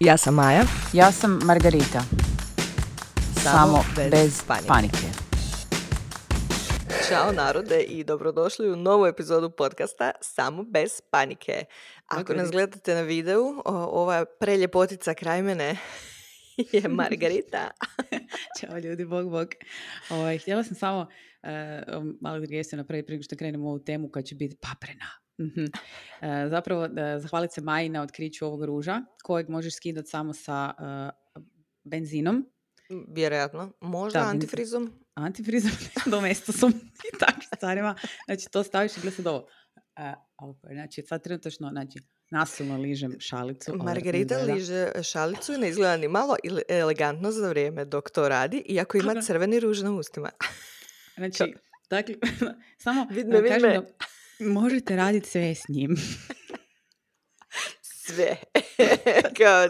Ja sam Maja. Ja sam Margarita. Samo, bez, panike. Ćao narode i dobrodošli u novu epizodu podcasta Samo bez panike. Ako nas gledate na videu, ova preljepotica kraj mene je Margarita. Ćao ljudi, bog, bog. Ovaj, htjela sam samo uh, malo se napraviti prije što krenemo u ovu temu koja će biti paprena. E, zapravo, uh, zahvaliti se Maji na otkriću ovog ruža, kojeg možeš skidati samo sa uh, benzinom. Vjerojatno. Možda da, antifrizom? Antifrizom, domestosom i takvim stvarima. Znači, to staviš i gleda ovo. Uh, znači, sad trenutno, znači, nasilno ližem šalicu. Margarita liže šalicu i ne izgleda ni malo elegantno za vrijeme dok to radi, iako ima crveni ruž na ustima. Znači, dakle, samo vidme, kažem da možete raditi sve s njim. sve. Kao...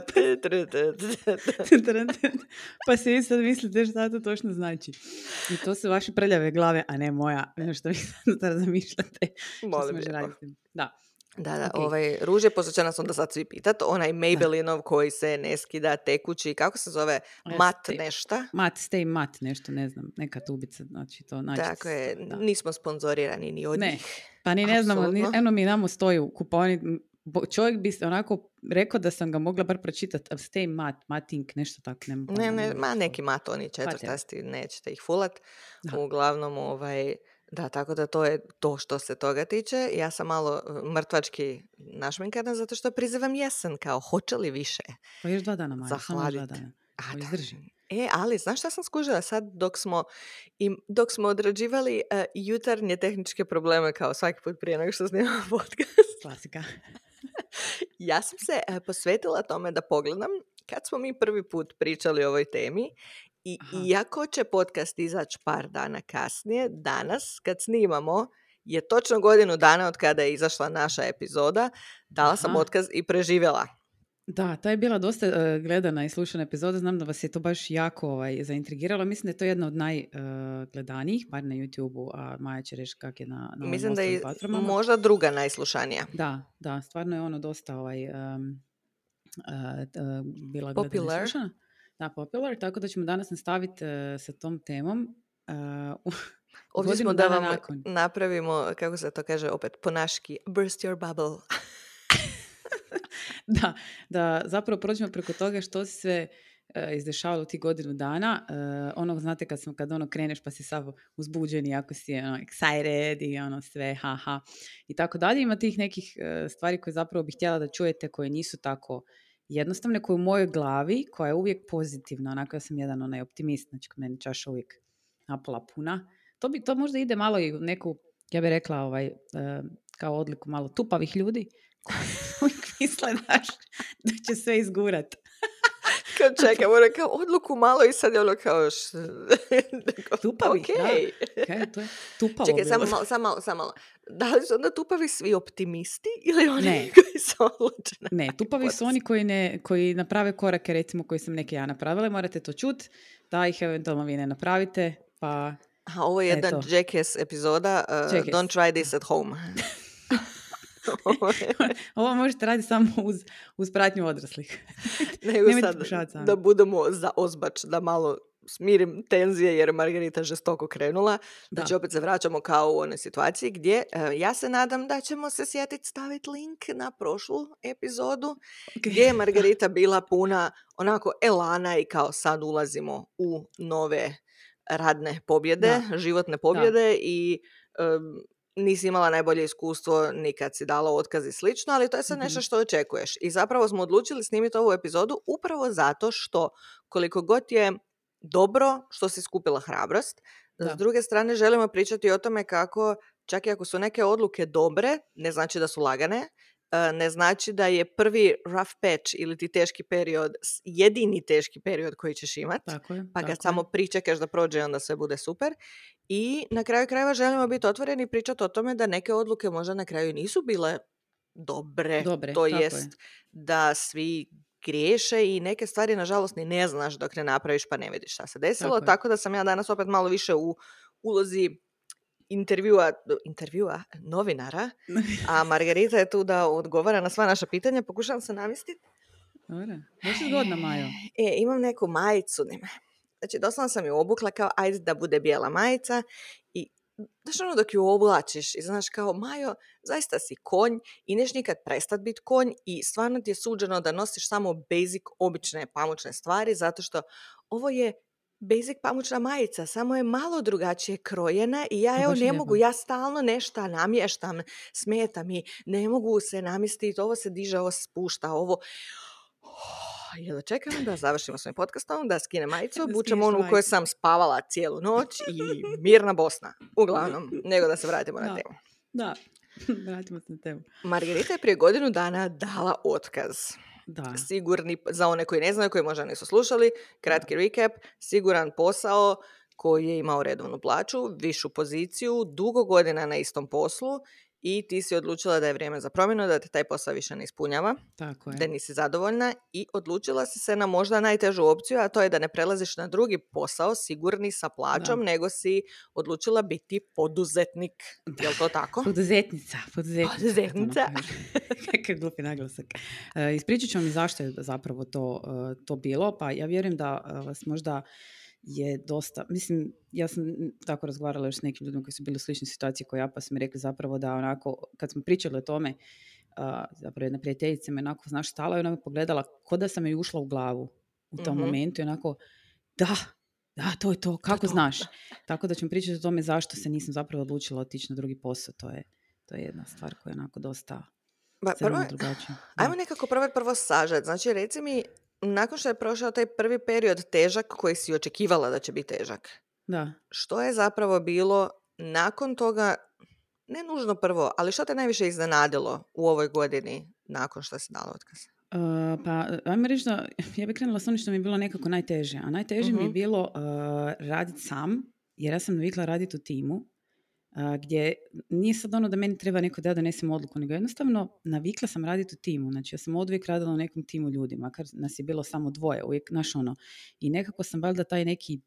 pa se vi sad mislite šta to točno znači. I to su vaše prljave glave, a ne moja. Što vi sad zamišljate. Molim Da. Da, da, okay. ovaj, ruž je, pošto će nas onda sad svi pitat, onaj Maybellinov koji se ne skida, tekući, kako se zove, mat nešta? Mat, stay mat, nešto, ne znam, neka tubica, znači to naći. Tako je, nismo sponzorirani ni od ne. njih. Pa ni ne znamo, ni, eno mi namo stoji u kuponi, čovjek bi onako rekao da sam ga mogla bar pročitati, stay mat, matink, nešto tako. Ne, ne, ne, ma neki mat, oni pa četvrtasti, nećete ih fulat. Uglavnom, ovaj, da, tako da to je to što se toga tiče. Ja sam malo e, mrtvački našminkana zato što prizivam jesen, kao hoće li više Pa još dva dana, Maja, samo dva dana. A, E, ali znaš šta sam skužila sad dok smo, im, dok smo odrađivali uh, jutarnje tehničke probleme kao svaki put prije nego što snimamo podcast. Klasika. ja sam se uh, posvetila tome da pogledam kad smo mi prvi put pričali o ovoj temi i iako će podcast izaći par dana kasnije, danas kad snimamo je točno godinu dana od kada je izašla naša epizoda, dala sam otkaz i preživjela. Da, ta je bila dosta uh, gledana i slušana epizoda, znam da vas je to baš jako ovaj, zaintrigiralo, mislim da je to jedna od najgledanijih, uh, bar na YouTube-u, a Maja će reći kak je na, na Mislim da je možda druga najslušanija. Da, da, stvarno je ono dosta ovaj, um, uh, bila Popular. gledana da, popular, tako da ćemo danas nastaviti uh, sa tom temom. Uh, Ovdje smo da vam nakon. napravimo, kako se to kaže opet, ponaški, burst your bubble. da, da zapravo prođemo preko toga što se sve uh, izdešavalo u tih godinu dana. Uh, ono, znate, kad, sam, kad ono kreneš pa si sav uzbuđen i ako si ono, excited i ono sve, haha, i tako dalje. Ima tih nekih stvari koje zapravo bih htjela da čujete, koje nisu tako jednostavne koje u mojoj glavi, koja je uvijek pozitivna, onako ja sam jedan onaj optimist, znači meni čaša uvijek napola puna. To, bi, to možda ide malo i u neku, ja bih rekla, ovaj, kao odliku malo tupavih ljudi, koji misle da će sve izgurat. Kao čekaj, moram kao odluku malo i sad je ono kao... Š... Tupavi, okay. da. Kaj, to je tupavo Čekaj, samo malo, samo malo, samo malo. Da li su onda tupavi svi optimisti ili oni ne. koji su odlučeni? Ne, tupavi su oni koji, ne, koji naprave korake, recimo koji sam neke ja napravila, morate to čut, da ih eventualno vi ne napravite, pa... Aha, ovo je jedna Jackass epizoda, uh, Jackass. don't try this at home. Ovo možete raditi samo uz, uz pratnju odraslih. Nego sad, da budemo za ozbač, da malo smirim tenzije jer je Margarita žestoko krenula. Da. Znači opet se vraćamo kao u one situacije gdje e, ja se nadam da ćemo se sjetiti staviti link na prošlu epizodu gdje je Margarita bila puna onako elana i kao sad ulazimo u nove radne pobjede, životne pobjede i nisi imala najbolje iskustvo ni kad si dala otkaz i slično, ali to je sad nešto mhm. što očekuješ. I zapravo smo odlučili snimiti ovu epizodu upravo zato što koliko god je dobro što si skupila hrabrost, da. s druge strane želimo pričati o tome kako čak i ako su neke odluke dobre, ne znači da su lagane, ne znači da je prvi rough patch ili ti teški period jedini teški period koji ćeš imati, pa ga samo pričekaš da prođe i onda sve bude super. I na kraju krajeva želimo biti otvoreni i pričati o tome da neke odluke možda na kraju nisu bile dobre. dobre to jest da svi griješe i neke stvari nažalost ni ne znaš dok ne napraviš pa ne vidiš šta se desilo. Tako, da sam ja danas opet malo više u ulozi intervjua, intervjua novinara, a Margarita je tu da odgovara na sva naša pitanja. Pokušavam se namistiti. Dobro. godina, Majo? E, imam neku majicu. Nema. Znači, doslovno sam ju obukla kao, ajde da bude bijela majica i Znaš ono dok ju oblačiš i znaš kao Majo, zaista si konj i neš nikad prestat biti konj i stvarno ti je suđeno da nosiš samo basic, obične pamučne stvari zato što ovo je basic pamučna majica, samo je malo drugačije krojena i ja evo ne mogu, ja stalno nešto namještam, smeta mi, ne mogu se namjestiti, ovo se diže, ovo spušta, ovo da čekam da završimo svojim podcastom, da skine majicu, bučem onu u kojoj sam spavala cijelu noć i mirna Bosna. Uglavnom, nego da se vratimo na temu. Da, vratimo se na temu. Margarita je prije godinu dana dala otkaz. Da. Sigurni, za one koji ne znaju, koji možda nisu slušali, kratki recap, siguran posao koji je imao redovnu plaću, višu poziciju, dugo godina na istom poslu i ti si odlučila da je vrijeme za promjenu, da te taj posao više ne ispunjava, Tako je. da nisi zadovoljna i odlučila si se na možda najtežu opciju, a to je da ne prelaziš na drugi posao sigurni sa plaćom, nego si odlučila biti poduzetnik. Je li to tako? Poduzetnica. Poduzetnica. poduzetnica. Kakav glupi naglasak. E, ispričat ću vam zašto je zapravo to, e, to bilo, pa ja vjerujem da e, vas možda je dosta, mislim, ja sam tako razgovarala još s nekim ljudima koji su bili u sličnoj situaciji kao ja, pa su mi rekli zapravo da onako, kad smo pričali o tome, uh, zapravo jedna prijateljica me onako, znaš, stala i ona me pogledala ko da sam joj ušla u glavu u tom mm momentu i onako, da, da, to je to, kako znaš? Tako da ćemo pričati o tome zašto se nisam zapravo odlučila otići na drugi posao, to je, to je jedna stvar koja je onako dosta ba, prvo. Ajmo nekako probati prvo sažet. Znači, reci mi, nakon što je prošao taj prvi period težak koji si očekivala da će biti težak. Da. Što je zapravo bilo nakon toga, ne nužno prvo, ali što te najviše iznenadilo u ovoj godini nakon što si dala otkaz? Uh, pa, ajmo reći da ja bih krenula s onim što mi je bilo nekako najteže. A najteže mi je mhm. bilo uh, raditi sam, jer ja sam navikla raditi u timu gdje nije sad ono da meni treba neko da ja donesem odluku, nego jednostavno navikla sam raditi u timu. Znači ja sam uvijek radila u nekom timu ljudi, makar nas je bilo samo dvoje, uvijek naš ono. I nekako sam valjda taj neki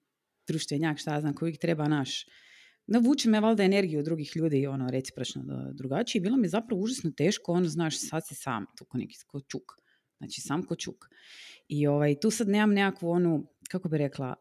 društvenjak, šta ja znam, koji treba naš. Navuče me valjda energiju drugih ljudi, ono, recipročno drugačije. Bilo mi je zapravo užasno teško, ono, znaš, sad si sam, tu ko neki ko čuk. Znači, sam ko čuk. I ovaj, tu sad nemam nekakvu onu, kako bi rekla,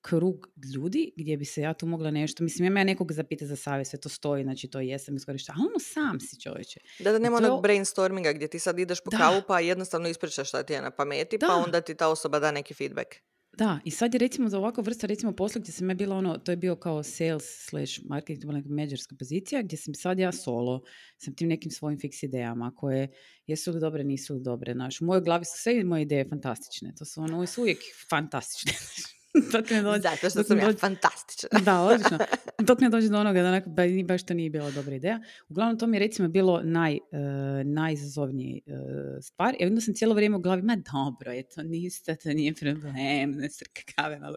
krug ljudi gdje bi se ja tu mogla nešto, mislim ima ja nekog zapita za savjet, sve to stoji, znači to jesam iskorištava, ali ono sam si čovječe. Da, da nema onog brainstorminga gdje ti sad ideš po kavu pa jednostavno ispričaš šta ti je na pameti pa onda ti ta osoba da neki feedback. Da, i sad je recimo za ovakvu vrstu recimo posla gdje sam ja bila ono, to je bio kao sales slash marketing, bila neka međerska pozicija gdje sam sad ja solo, sam tim nekim svojim fiks idejama koje jesu li dobre, nisu li dobre. Znaš, u mojoj glavi su sve moje ideje fantastične, to su ono, su uvijek fantastične. dok ne dođe, Zato što sam ja fantastična. da, odlično. Dok ne dođe do onoga da ba, baš to nije bila dobra ideja. Uglavnom, to mi je recimo bilo naj, uh, najizazovniji uh, stvar. I onda sam cijelo vrijeme u glavi, ma dobro je, to ništa, to nije problem, ne srkave malo.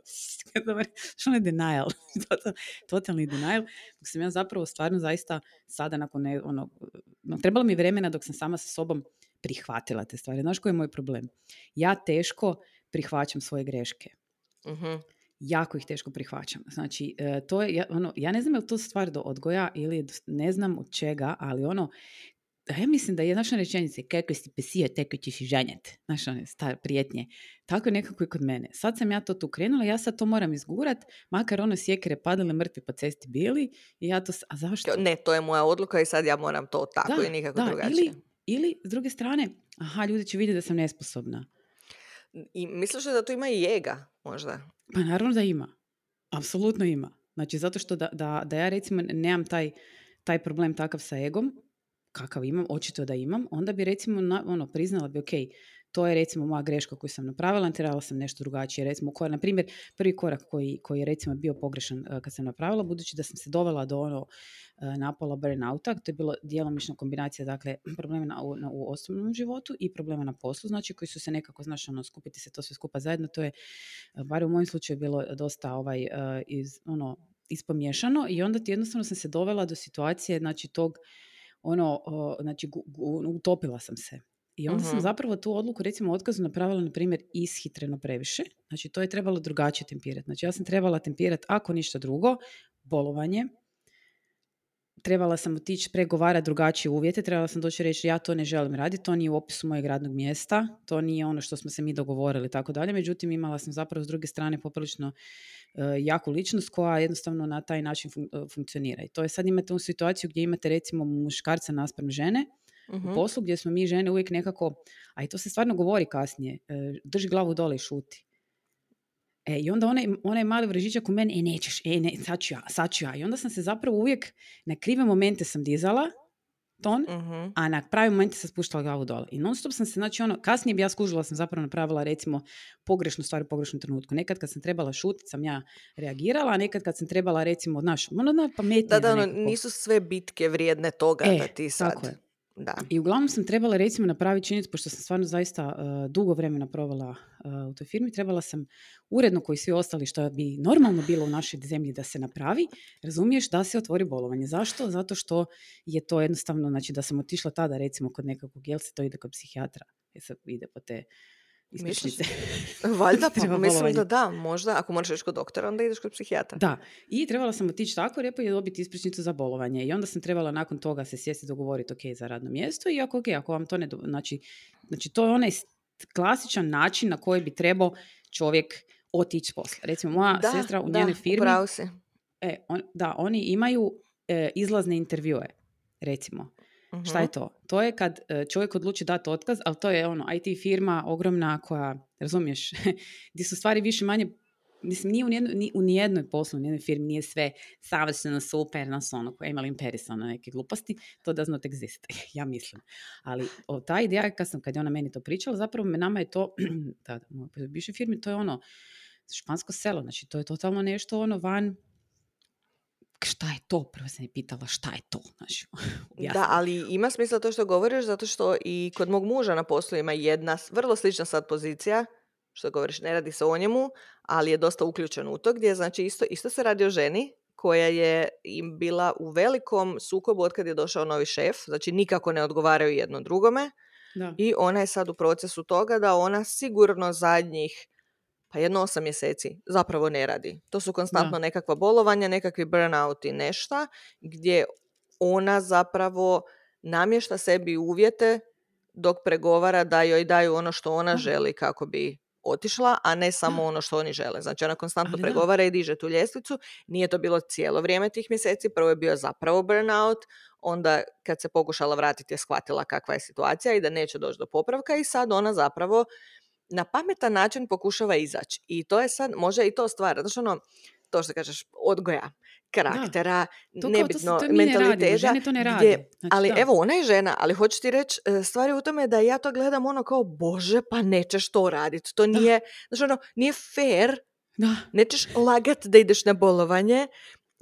Što ono je denial? Totalni denial. Dok sam ja zapravo stvarno zaista sada nakon ne, ono, no, trebalo mi vremena dok sam sama sa sobom prihvatila te stvari. Znaš koji je moj problem? Ja teško prihvaćam svoje greške uh Jako ih teško prihvaćam. Znači, e, to je, ono, ja ne znam je li to stvar do odgoja ili ne znam od čega, ali ono, ja mislim da je naša rečenica kako si pesija, teko ćeš i ženjet. Znaš, one star, prijetnje. Tako je nekako i kod mene. Sad sam ja to tu krenula, ja sad to moram izgurat, makar ono sjekere padale mrtvi po cesti bili i ja to... A zašto? Ne, to je moja odluka i sad ja moram to tako i nikako da, drugačije. Ili, ili, s druge strane, aha, ljudi će vidjeti da sam nesposobna. I misliš da tu ima i jega, možda? Pa naravno da ima. Apsolutno ima. Znači, zato što da, da, da ja recimo nemam taj, taj problem takav sa egom, kakav imam, očito da imam, onda bi recimo ono, priznala bi, ok, to je recimo moja greška koju sam napravila, trebala sam nešto drugačije. Recimo, ko, na primjer, prvi korak koji, koji je recimo bio pogrešan uh, kad sam napravila, budući da sam se dovela do ono uh, napola burnouta, to je bilo djelomična kombinacija, dakle, problema na, u, u osobnom životu i problema na poslu, znači koji su se nekako, znaš, ono, skupiti se to sve skupa zajedno, to je, uh, bar u mojem slučaju, bilo dosta ovaj, iz, ono, ispomiješano i onda ti jednostavno sam se dovela do situacije, znači, tog, ono, znači, utopila sam se. I onda sam zapravo tu odluku, recimo otkazu, napravila, na primjer, ishitreno previše. Znači, to je trebalo drugačije tempirati. Znači, ja sam trebala tempirati, ako ništa drugo, bolovanje, trebala sam otići pregovarati drugačije uvjete, trebala sam doći reći ja to ne želim raditi, to nije u opisu mojeg radnog mjesta, to nije ono što smo se mi dogovorili tako dalje. Međutim, imala sam zapravo s druge strane poprilično uh, jaku ličnost koja jednostavno na taj način fun- funkcionira. I to je sad imate u situaciju gdje imate recimo muškarca naspram žene, u mhm. poslu gdje smo mi žene uvijek nekako, a i to se stvarno govori kasnije, drži glavu dole i šuti. E, I onda onaj, onaj mali vrežićak u meni, e nećeš, e ne, sad ću ja, sad ću ja. I onda sam se zapravo uvijek, na krive momente sam dizala ton, uh a na pravi momente sam spuštala glavu dole. I non stop sam se, znači ono, kasnije bi ja skužila sam zapravo napravila recimo pogrešnu stvar u pogrešnom trenutku. Nekad kad sam trebala šutiti sam ja reagirala, a nekad kad sam trebala recimo, znaš, ono na pametnije. Da, da, ono, nisu sve bitke vrijedne toga e, da ti sad... Tako je. Da. I uglavnom sam trebala recimo napraviti činjenicu, pošto sam stvarno zaista uh, dugo vremena provela uh, u toj firmi, trebala sam uredno koji svi ostali što bi normalno bilo u našoj zemlji da se napravi, razumiješ da se otvori bolovanje. Zašto? Zato što je to jednostavno, znači da sam otišla tada recimo kod nekakvog, jel se to ide kod psihijatra, jer se ide po te ispričnice. Valjda, pa mislim da da, možda, ako moraš ići kod doktora, onda ideš kod psihijatra. Da, i trebala sam otići tako, repo je dobiti ispričnicu za bolovanje. I onda sam trebala nakon toga se sjesti dogovoriti ok za radno mjesto i ako ok, ako vam to ne... Do... Znači, znači, to je onaj klasičan način na koji bi trebao čovjek otići posla. Recimo, moja sestra u njenoj firmi... E, on, da, oni imaju e, izlazne intervjue, recimo. Uh-huh. Šta je to? To je kad e, čovjek odluči dati otkaz, ali to je ono IT firma ogromna koja, razumiješ, gdje su stvari više manje Mislim, nije u nijednoj, ni, u nijednoj poslu, u nijednoj firmi nije sve savršeno super, nas ono, koja imali imperisa na neke gluposti, to does not exist, ja mislim. Ali o, ta ideja, kad, sam, kad je ona meni to pričala, zapravo me nama je to, da, u bivšoj firmi, to je ono, špansko selo, znači to je totalno nešto ono van šta je to? Prvo sam je pitala šta je to. Znači, da, ali ima smisla to što govoriš, zato što i kod mog muža na poslu ima jedna vrlo slična sad pozicija, što govoriš, ne radi se o njemu, ali je dosta uključen u to, gdje znači isto, isto se radi o ženi koja je im bila u velikom sukobu od kad je došao novi šef, znači nikako ne odgovaraju jedno drugome. Da. I ona je sad u procesu toga da ona sigurno zadnjih pa jedno osam mjeseci zapravo ne radi. To su konstantno nekakva bolovanja, nekakvi burnout i nešta, gdje ona zapravo namješta sebi uvjete dok pregovara da joj daju ono što ona želi kako bi otišla, a ne samo ono što oni žele. Znači ona konstantno pregovara i diže tu ljestvicu. Nije to bilo cijelo vrijeme tih mjeseci. Prvo je bio zapravo burnout, onda kad se pokušala vratiti je shvatila kakva je situacija i da neće doći do popravka i sad ona zapravo na pametan način pokušava izaći. I to je sad, može i to stvar, znači ono, to što kažeš, odgoja, karaktera, to nebitno, to, to mentaliteta. to ne radi. Gdje, znači, ali evo, ona je žena, ali hoću ti reći, e, stvari u tome da ja to gledam ono kao, bože, pa nećeš to raditi. To nije, znači ono, nije fair da. Nećeš lagat da ideš na bolovanje,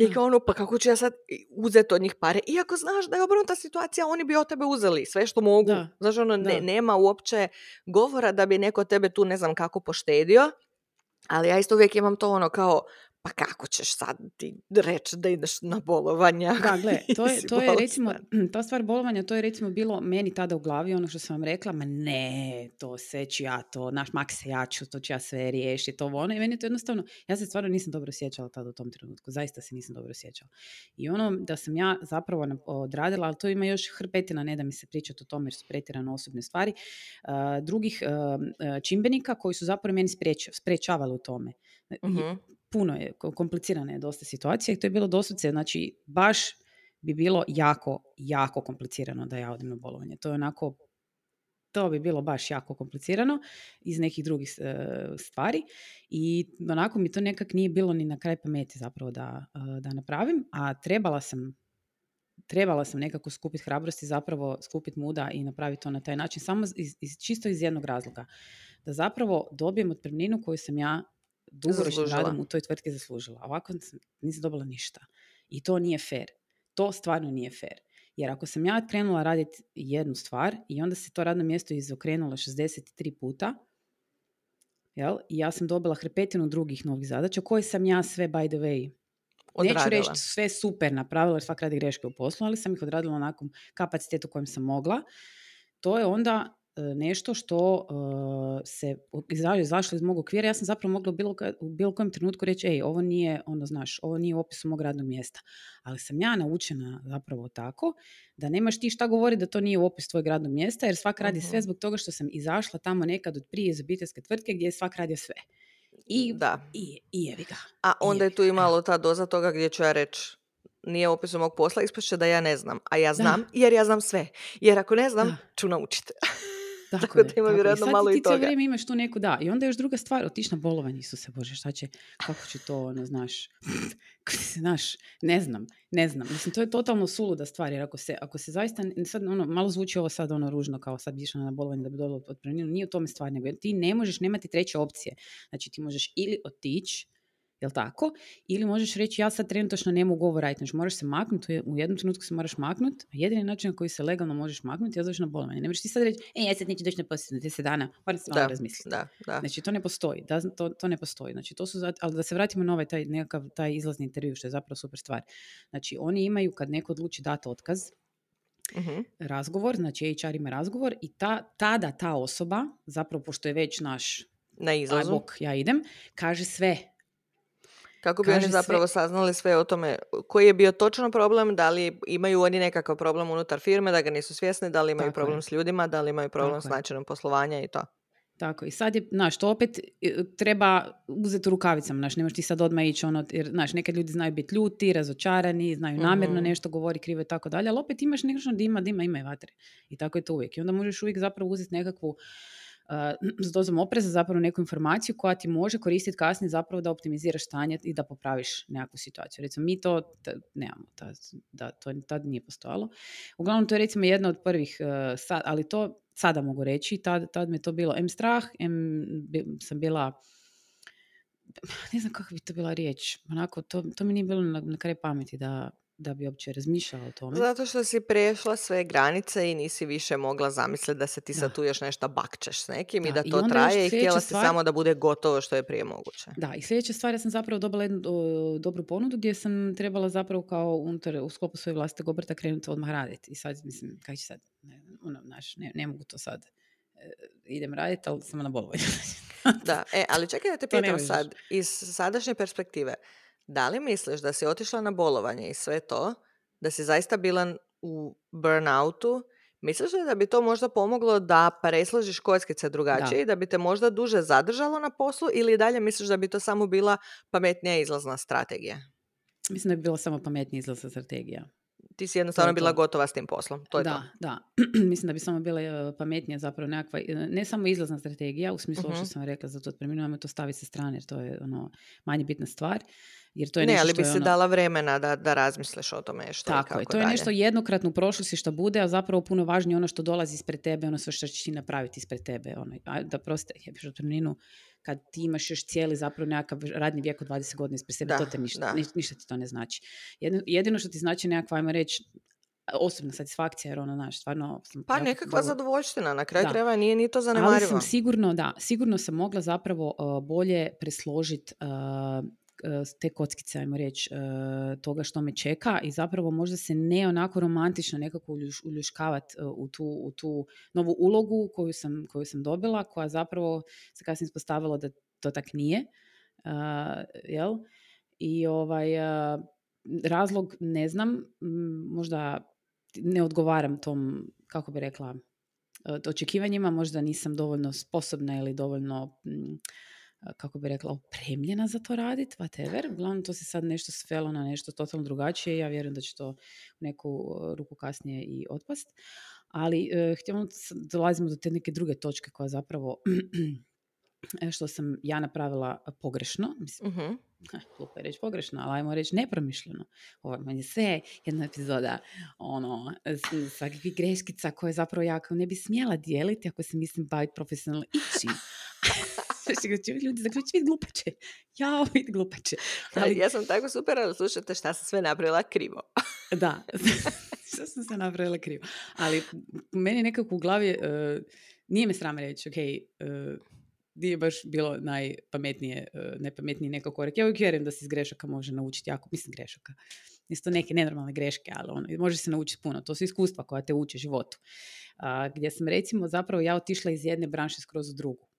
i kao ono, pa kako ću ja sad uzeti od njih pare? Iako znaš da je obrnuta situacija, oni bi od tebe uzeli sve što mogu. Da. Znaš, ono, ne, nema uopće govora da bi neko tebe tu ne znam kako poštedio. Ali ja isto uvijek imam to ono kao, pa kako ćeš sad ti reći da ideš na bolovanja? Da, gle, to je, to je recimo, ta stvar bolovanja, to je recimo bilo meni tada u glavi, ono što sam vam rekla, ma ne, to sve ću ja to, naš mak se ja ću, to ću ja sve riješiti, to ono, i meni to jednostavno, ja se stvarno nisam dobro sjećala tada u tom trenutku, zaista se nisam dobro sjećala. I ono da sam ja zapravo odradila, ali to ima još hrpetina, ne da mi se pričati o tome jer su pretjerano osobne stvari, uh, drugih uh, čimbenika koji su zapravo meni sprečavali u tome. Uh-huh puno je, komplicirana je dosta situacija i to je bilo doslovce, znači baš bi bilo jako, jako komplicirano da ja odem na bolovanje. To je onako, to bi bilo baš jako komplicirano iz nekih drugih e, stvari i onako mi to nekak nije bilo ni na kraj pameti zapravo da, e, da napravim, a trebala sam trebala sam nekako skupiti hrabrosti, zapravo skupiti muda i napraviti to na taj način, samo iz, iz, čisto iz jednog razloga. Da zapravo dobijem otpremninu koju sam ja dugoročnim radom u toj tvrtki zaslužila. Ovako nisam dobila ništa. I to nije fair. To stvarno nije fair. Jer ako sam ja krenula raditi jednu stvar i onda se to radno mjesto izokrenulo 63 puta, jel? i ja sam dobila hrpetinu drugih novih zadaća koje sam ja sve, by the way, Odradila. Neću reći sve super napravila jer svak radi greške u poslu, ali sam ih odradila onakvom kapacitetu kojem sam mogla. To je onda nešto što se izašlo iz mog okvira, ja sam zapravo mogla bilo, u bilo kojem trenutku reći, ej, ovo nije, ono, znaš, ovo nije u opisu mog radnog mjesta. Ali sam ja naučena zapravo tako da nemaš ti šta govori da to nije u opisu tvojeg radnog mjesta, jer svak radi sve zbog toga što sam izašla tamo nekad od prije iz obiteljske tvrtke gdje je svak radio sve. I, da. i, i jevi ga. A onda je tu i malo ta doza toga gdje ću ja reći, nije u opisu mog posla, ispašće da ja ne znam. A ja znam, jer ja znam sve. Jer ako ne znam, ću naučiti. Tako, tako da ima vjerojatno malo i toga. vrijeme imaš tu neku, da. I onda još druga stvar, otiš na bolovanje, Isuse Bože, šta će, kako će to, ono, znaš, znaš, ne znam, ne znam. Mislim, to je totalno suluda stvar, jer ako se, ako se zaista, sad, ono, malo zvuči ovo sad ono ružno, kao sad bi na bolovanje da bi dobilo otpremninu, nije u tome stvar, nego ti ne možeš nemati treće opcije. Znači, ti možeš ili otići jel tako? Ili možeš reći ja sad trenutno ne mogu ovo raditi, znači moraš se maknuti, u jednom trenutku se moraš maknuti, a jedini način na koji se legalno možeš maknuti je doći na bolovanje. Ne možeš ti sad reći, e, ja sad neću doći na posao 10 dana, moram se malo razmisliti. Da, da. Znači to ne postoji, da, to, to ne postoji. Znači to su, ali da se vratimo na ovaj taj, nekakav, taj izlazni intervju, što je zapravo super stvar. Znači oni imaju, kad neko odluči dati otkaz, uh razgovor, znači HR ima razgovor i ta, tada ta osoba, zapravo pošto je već naš na izlazu. ja idem, kaže sve kako bi oni zapravo saznali sve o tome koji je bio točno problem, da li imaju oni nekakav problem unutar firme, da ga nisu svjesni, da li imaju problem s ljudima, da li imaju problem s načinom poslovanja i to. Tako, i sad je, znaš, to opet e, treba uzeti u rukavicama, znaš, nemaš ti sad odmah ići, ono, jer, znaš, nekad ljudi znaju biti ljuti, razočarani, znaju namjerno mhm. nešto govori krivo i tako dalje, ali opet imaš nešto dima, dima, ima i vatre. I tako je to uvijek. I onda možeš uvijek zapravo uzeti nekakvu s dozom opreza zapravo neku informaciju koja ti može koristiti kasnije zapravo da optimiziraš stanje i da popraviš nekakvu situaciju. Recimo mi to nemamo, da, to tad nije postojalo. Uglavnom to je recimo jedna od prvih, uh, ali to sada mogu reći, tad, tad me to bilo em strah, em sam bila ne znam kako bi to bila riječ, onako to, to mi nije bilo na, na kraju pameti da, da bi uopće razmišljala o tome. Zato što si prešla sve granice i nisi više mogla zamisliti da se ti sad tu još nešto bakčeš s nekim i da to traje i htjela si samo da bude gotovo što je prije moguće. Da, i sljedeća stvar, ja sam zapravo dobila jednu dobru ponudu gdje sam trebala zapravo kao unutar, u sklopu svoje vlastite obrta krenuti odmah raditi. I sad, mislim, kaj će sad, ne, ono, naš, ne, ne mogu to sad e, idem raditi, ali samo na bolovanju. da, e, ali čekaj da te pitam sad, iz sadašnje perspektive, da li misliš da si otišla na bolovanje i sve to, da si zaista bila u burnoutu, misliš li da bi to možda pomoglo da presložiš kockice drugačije i da bi te možda duže zadržalo na poslu ili dalje misliš da bi to samo bila pametnija izlazna strategija? Mislim da bi bila samo pametnija izlazna strategija. Ti si jednostavno bila gotova s tim poslom. To je da, to. da. Mislim da bi samo bila e, pametnija zapravo nekakva, e, ne samo izlazna strategija, u smislu uh što sam rekla za to otpreminu, to staviti sa strane jer to je ono manje bitna stvar. Jer to je ne, ali bi se ono... dala vremena da, da razmisliš o tome što Tako je, to je nešto jednokratno u prošlosti što bude, a zapravo puno važnije ono što dolazi ispred tebe, ono sve što ćeš ti napraviti ispred tebe. Ono, a da proste, jebiš otpremninu, kad ti imaš još cijeli zapravo nekakav radni vijek od 20 godina ispred sebe, to te ništa, ništa ti to ne znači. Jedino, jedino što ti znači nekakva, ajmo reći, osobna satisfakcija, jer ono, znaš, stvarno... pa nekakva zadovoljština, na kraju krajeva nije ni to zanemarivo. Ali sam sigurno, da, sigurno sam mogla zapravo bolje presložiti te kockice, ajmo reći, toga što me čeka i zapravo možda se ne onako romantično nekako uljuškavati u tu, u tu novu ulogu koju sam, koju sam dobila, koja zapravo se kasnije ispostavilo da to tak nije. jel? I ovaj, razlog ne znam, možda ne odgovaram tom, kako bi rekla, očekivanjima, možda nisam dovoljno sposobna ili dovoljno kako bi rekla, opremljena za to raditi, whatever. Uglavnom, to se sad nešto svelo na nešto totalno drugačije. Ja vjerujem da će to u neku ruku kasnije i otpast. Ali uh, htjela dolazimo do te neke druge točke koja zapravo što sam ja napravila pogrešno. Mislim, uh-huh. je reći pogrešno, ali ajmo reći nepromišljeno. Ovo je sve jedna epizoda ono, svakakvih greškica koje zapravo ja ne bi smjela dijeliti ako se mislim baviti profesionalno ići. ljudi zaključiti glupače. Ja, vidi glupače. Ali... Ja sam tako super, ali slušajte šta sam sve napravila krivo. da, šta sam sve napravila krivo. Ali meni nekako u glavi, uh, nije me sram reći, ok, uh, nije baš bilo najpametnije, uh, najpametniji neko korak. Ja uvijek vjerujem da se iz grešaka može naučiti jako, mislim grešaka, Nisu to neke nenormalne greške, ali ono, može se naučiti puno. To su iskustva koja te uče životu. gdje sam recimo zapravo ja otišla iz jedne branše skroz u drugu.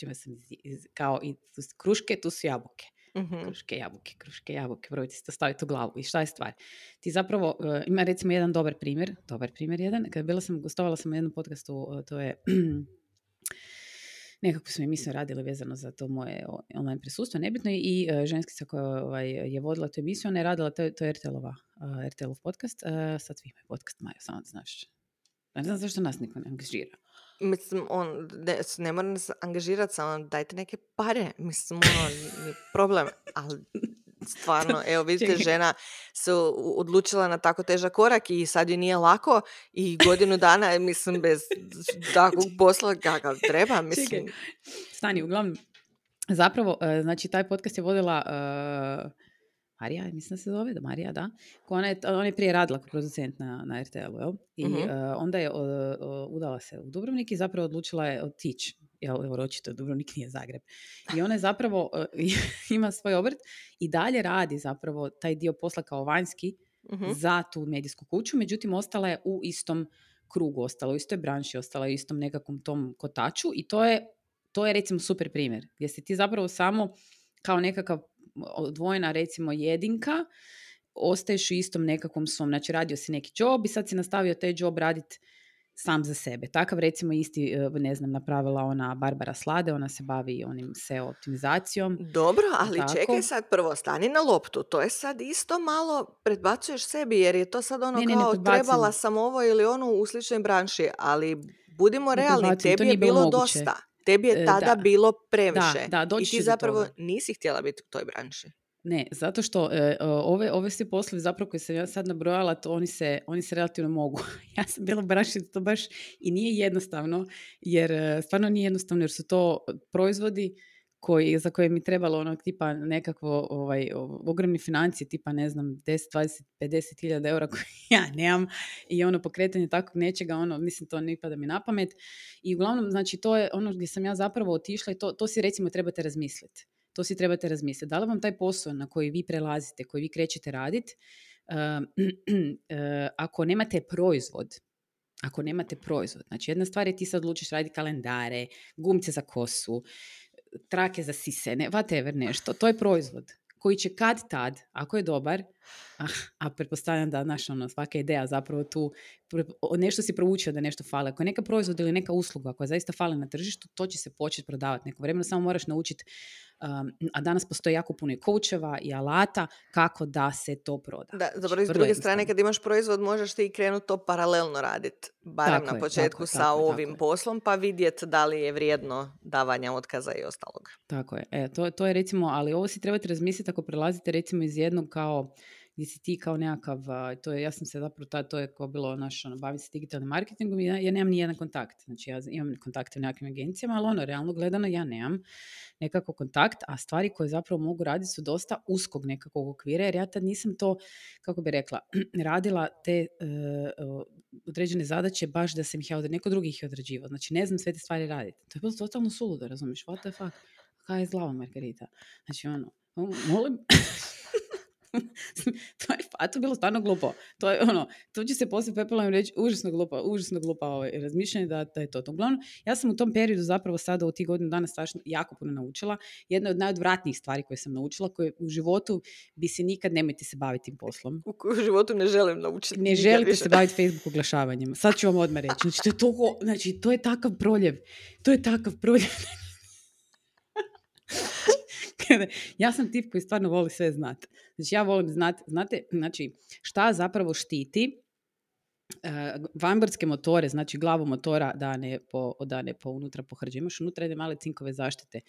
Znači, sam iz, kao i kruške, tu su jabuke. Mm-hmm. Kruške, jabuke, kruške, jabuke, probajte se to staviti u glavu. I šta je stvar? Ti zapravo, uh, ima recimo jedan dobar primjer, dobar primjer jedan, kada bila sam, gostovala sam u jednom podcastu, uh, to je nekako smo mislim radili vezano za to moje online prisustvo, nebitno i uh, ženskica koja ovaj, je vodila tu emisiju, ona je radila, to, to je RTL-ova, uh, RTL-ov podcast, uh, sad svi imaju podcast, Maja, samo da znaš. Ne znam zašto nas niko ne angažira. Mislim, on, ne, ne mora nas angažirati, samo dajte neke pare. Mislim, ono, problem. Ali stvarno, evo vidite, žena se odlučila na tako težak korak i sad joj nije lako i godinu dana, mislim, bez takvog posla kakav treba, mislim. Čekaj. Stani, uglavnom, zapravo, e, znači, taj podcast je vodila uh, Marija, mislim da se zove, da Marija, da. Ona je, ona je prije radila kao producent na, na RTL-u, jel? I uh onda je uh, udala se u Dubrovnik i zapravo odlučila je otići. Jel, evo, očito Dubrovnik nije Zagreb. I ona je zapravo, ima svoj obrt i dalje radi zapravo taj dio posla kao vanjski uh za tu medijsku kuću, međutim ostala je u istom krugu, ostala u istoj branši, ostala u istom nekakvom tom kotaču i to je, to je recimo super primjer, gdje si ti zapravo samo kao nekakav odvojena recimo jedinka, ostaješ u istom nekakvom svom, znači radio si neki job i sad si nastavio taj job raditi sam za sebe. Takav recimo isti, e, ne znam, napravila ona Barbara Slade, ona se bavi onim SEO optimizacijom. Dobro, ali čekaj sad prvo, stani na loptu, to je sad isto malo predbacuješ sebi, jer je to sad ono kao trebala sam ovo ili ono u sličnoj branši, ali budimo realni, tebi je bilo dosta. Tebi je e, tada bilo previše. Da, da, I ti zapravo nisi htjela biti u toj branši. Ne, zato što e, ove, ove svi poslovi zapravo koje sam ja sad nabrojala, to oni se, oni se relativno mogu. ja sam bila u branši to baš i nije jednostavno, jer e, stvarno nije jednostavno, jer su to proizvodi koji, za koje mi trebalo ono tipa nekakvo ovaj, ogromni financije, tipa ne znam 10, 20, 50 hiljada eura koje ja nemam i ono pokretanje takvog nečega, ono mislim to ne pada mi na pamet i uglavnom znači to je ono gdje sam ja zapravo otišla i to, to si recimo trebate razmisliti. To si trebate razmisliti. Da li vam taj posao na koji vi prelazite, koji vi krećete raditi, ako nemate proizvod, ako nemate proizvod, znači jedna stvar je ti sad odlučiš raditi kalendare, gumce za kosu, trake za sisene, whatever nešto, to je proizvod koji će kad tad, ako je dobar, a, a pretpostavljam da naša ono, svaka ideja zapravo tu, nešto si proučio da nešto fale. Ako je neka proizvod ili neka usluga koja zaista fale na tržištu, to će se početi prodavati neko vremena, samo moraš naučiti a danas postoji jako puno i koučeva i alata kako da se to proda. Da, dobro, znači, s druge strane, kad imaš proizvod, možeš ti i krenuti to paralelno raditi, barem na početku sa ovim poslom, pa vidjeti da li je vrijedno davanja otkaza i ostalog. Tako je. E, to, to je recimo, ali ovo si trebate razmisliti ako prelazite recimo iz jednog kao gdje si ti kao nekakav, to je, ja sam se zapravo, ta, to je kao bilo naš, ono, bavim se digitalnim marketingom ja, ja nemam ni jedan kontakt. Znači ja imam kontakte u nekakvim agencijama, ali ono, realno gledano ja nemam nekako kontakt, a stvari koje zapravo mogu raditi su dosta uskog nekakvog okvira, jer ja tad nisam to, kako bi rekla, radila te uh, određene zadaće baš da sam ih ja od neko drugih ih odrađivao. Znači ne znam sve te stvari raditi. To je bilo totalno suludo, razumiješ? What the fuck? Kaj je zlava Margarita? Znači ono, molim, to je pa, to bilo stvarno glupo. To je ono, to će se poslije pepelom reći užasno glupo, užasno glupo ovaj, razmišljanje da, da je to. Uglavnom, ja sam u tom periodu zapravo sada u tih godinu dana strašno jako puno naučila. Jedna od najodvratnijih stvari koje sam naučila, koje u životu bi se nikad nemojte se baviti tim poslom. U životu ne želim naučiti. Ne želite se baviti Facebook oglašavanjem. Sad ću vam odmah reći. Znači, to je, to, znači, to je takav proljev. To je takav proljev. ja sam tip koji stvarno voli sve znati. Znači ja volim znati, znate, znači šta zapravo štiti uh, motore, znači glavu motora da ne po, da ne po unutra pohrđe. Imaš unutra jedne male cinkove zaštite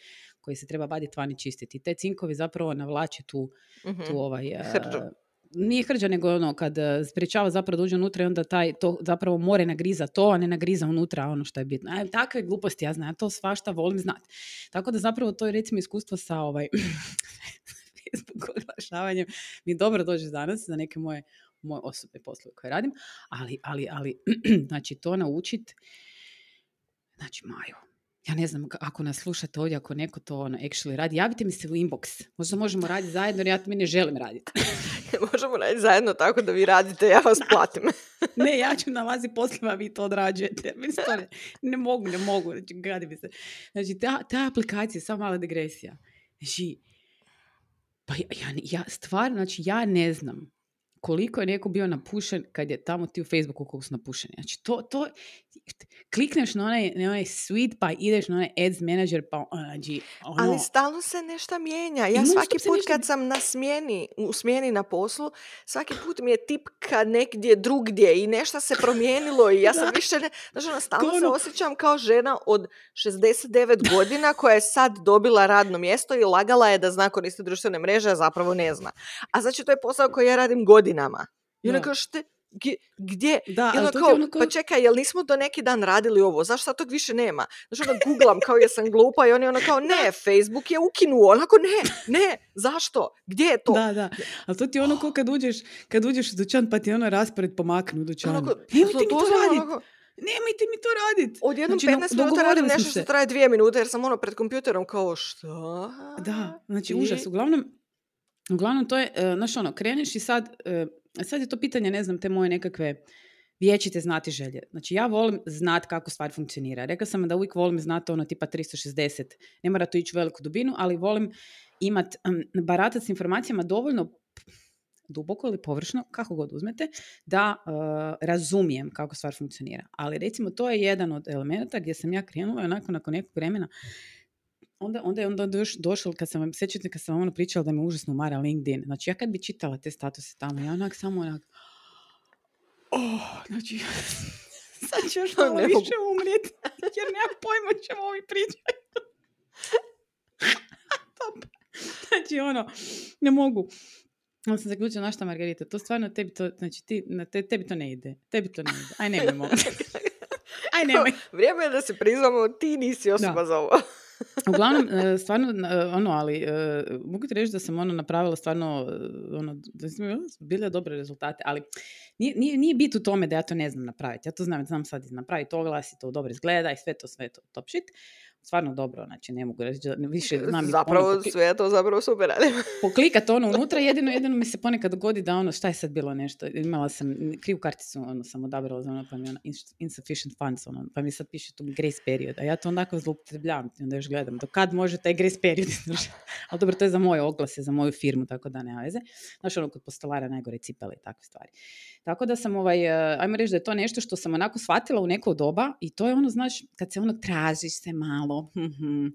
koje se treba vaditi vani čistiti. Te cinkovi zapravo navlače tu, tu mhm. ovaj, uh, nije hrđa, nego ono kad e, spriječava zapravo da uđe unutra i onda taj, to zapravo more nagriza to, a ne nagriza unutra ono što je bitno. E, takve gluposti ja znam, ja to svašta volim znati. Tako da zapravo to je recimo iskustvo sa ovaj oglašavanjem mi dobro dođe danas za neke moje, moje osobne poslove koje radim, ali, ali, ali znači to naučit, znači Maju, ja ne znam, ako nas slušate ovdje, ako neko to ono, actually radi, javite mi se u inbox. Možda možemo raditi zajedno, jer ja to mi ne želim raditi. možemo raditi zajedno tako da vi radite, ja vas platim. ne, ja ću nalazi poslova, vi to odrađujete. ne, ne mogu, ne mogu. Znači, gradi mi se. Znači, ta, ta aplikacija, samo mala digresija. Znači, pa ja, ja, ja stvarno, znači, ja ne znam koliko je neko bio napušen kad je tamo ti u Facebooku koliko su napušeni. Znači, to, to, klikneš na onaj, na onaj suite pa ideš na onaj ads manager pa ono... Ali stalno se nešto mijenja. Ja svaki put kad sam na smjeni, u smjeni na poslu, svaki put mi je tipka negdje drugdje i nešto se promijenilo i ja sam više ne... Znači, ono, stalno se osjećam kao žena od 69 godina koja je sad dobila radno mjesto i lagala je da zna koristiti društvene mreže, a zapravo ne zna. A znači, to je posao koji ja radim godinama. I ono kao što gdje? Da, ono kao, ono Pa čekaj, jel nismo do neki dan radili ovo? Zašto tog više nema? Znači ono googlam kao jesam glupa i oni ono kao ne, Facebook je ukinuo. Onako ne, ne, zašto? Gdje je to? Da, da. Ali to ti ono kao kad uđeš, kad uđeš u dućan pa ti ono raspored pomaknu u dućanu. Onako, Nemojte mi to raditi. Onako, Nemojte mi to raditi. Odjednom znači, 15 minuta radim nešto što traje dvije minute jer sam ono pred kompjuterom kao što? Da, znači I... užas. Uglavnom, uglavnom to je, uh, znaš ono, kreneš i sad, uh, sad je to pitanje, ne znam, te moje nekakve vječite znati želje. Znači ja volim znati kako stvar funkcionira. Rekla sam da uvijek volim znati ono tipa 360. Ne mora to ići u veliku dubinu, ali volim imat, um, baratat s informacijama dovoljno duboko ili površno, kako god uzmete, da uh, razumijem kako stvar funkcionira. Ali recimo to je jedan od elemenata gdje sam ja krenula onako nakon nekog vremena onda, onda je onda još došlo, kad sam sjećate kad sam vam ono pričala da me užasno mara LinkedIn. Znači ja kad bi čitala te statuse tamo, ja onak samo onak, oh, znači, sad ću još malo više umrijeti, jer nemam pojma čemu ovi pričaju. znači ono, ne mogu. Onda sam zaključila, na šta Margarita, to stvarno tebi to, znači ti, na te, tebi to ne ide. Tebi to ne ide. Aj nemoj Aj nemoj. Vrijeme je da se priznamo, ti nisi osoba da. za ovo. Uglavnom, e, stvarno, e, ono, ali e, mogu ti reći da sam ono napravila stvarno, ono, da sam bile dobre rezultate, ali nije, nije, nije bit u tome da ja to ne znam napraviti. Ja to znam, znam sad napraviti oglas i to dobro izgleda i sve to, sve to top shit stvarno dobro, znači ne mogu reći više znam... Zapravo ono, sve je to zapravo super Poklikat ono unutra, jedino, jedino mi se ponekad dogodi da ono, šta je sad bilo nešto, imala sam krivu karticu, ono sam odabrala za ono, pa mi ono insufficient funds, ono, pa mi sad piše tu grace period, a ja to onako zloupotrebljavam, onda još gledam, do kad može taj grace period ali dobro, to je za moje oglase, za moju firmu, tako da nema veze. Znaš, ono, kod postolara najgore cipele i takve stvari. Tako da sam, ovaj, eh, ajmo reći da je to nešto što sam onako shvatila u neko doba i to je ono, znaš, kad se ono tražiš se malo, hm,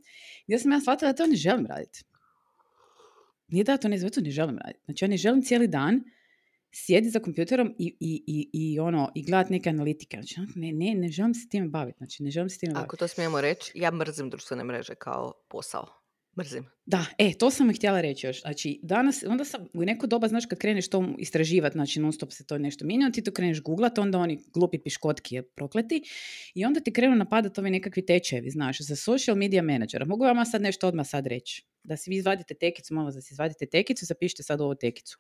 gdje sam ja shvatila da to ne želim raditi. Nije da to ne, to ne želim raditi. Znači ja ne želim cijeli dan sjedi za kompjuterom i, i, i, i ono, i gledat neke analitike. Znači, ono, ne, ne, ne želim se time baviti. Znači, ne želim se time baviti. Ako to smijemo reći, ja mrzim društvene mreže kao posao. Mrzim. Da, e, to sam htjela reći još. Znači, danas, onda sam u neko doba, znaš, kad kreneš to istraživati, znači non stop se to nešto mijenja, ti to kreneš googlat, onda oni glupi piškotki je prokleti i onda ti krenu napadati ovi nekakvi tečevi, znaš, za social media menadžera. Mogu vam sad nešto odmah sad reći? Da si vi izvadite tekicu, malo da si izvadite tekicu, zapišite sad ovu tekicu.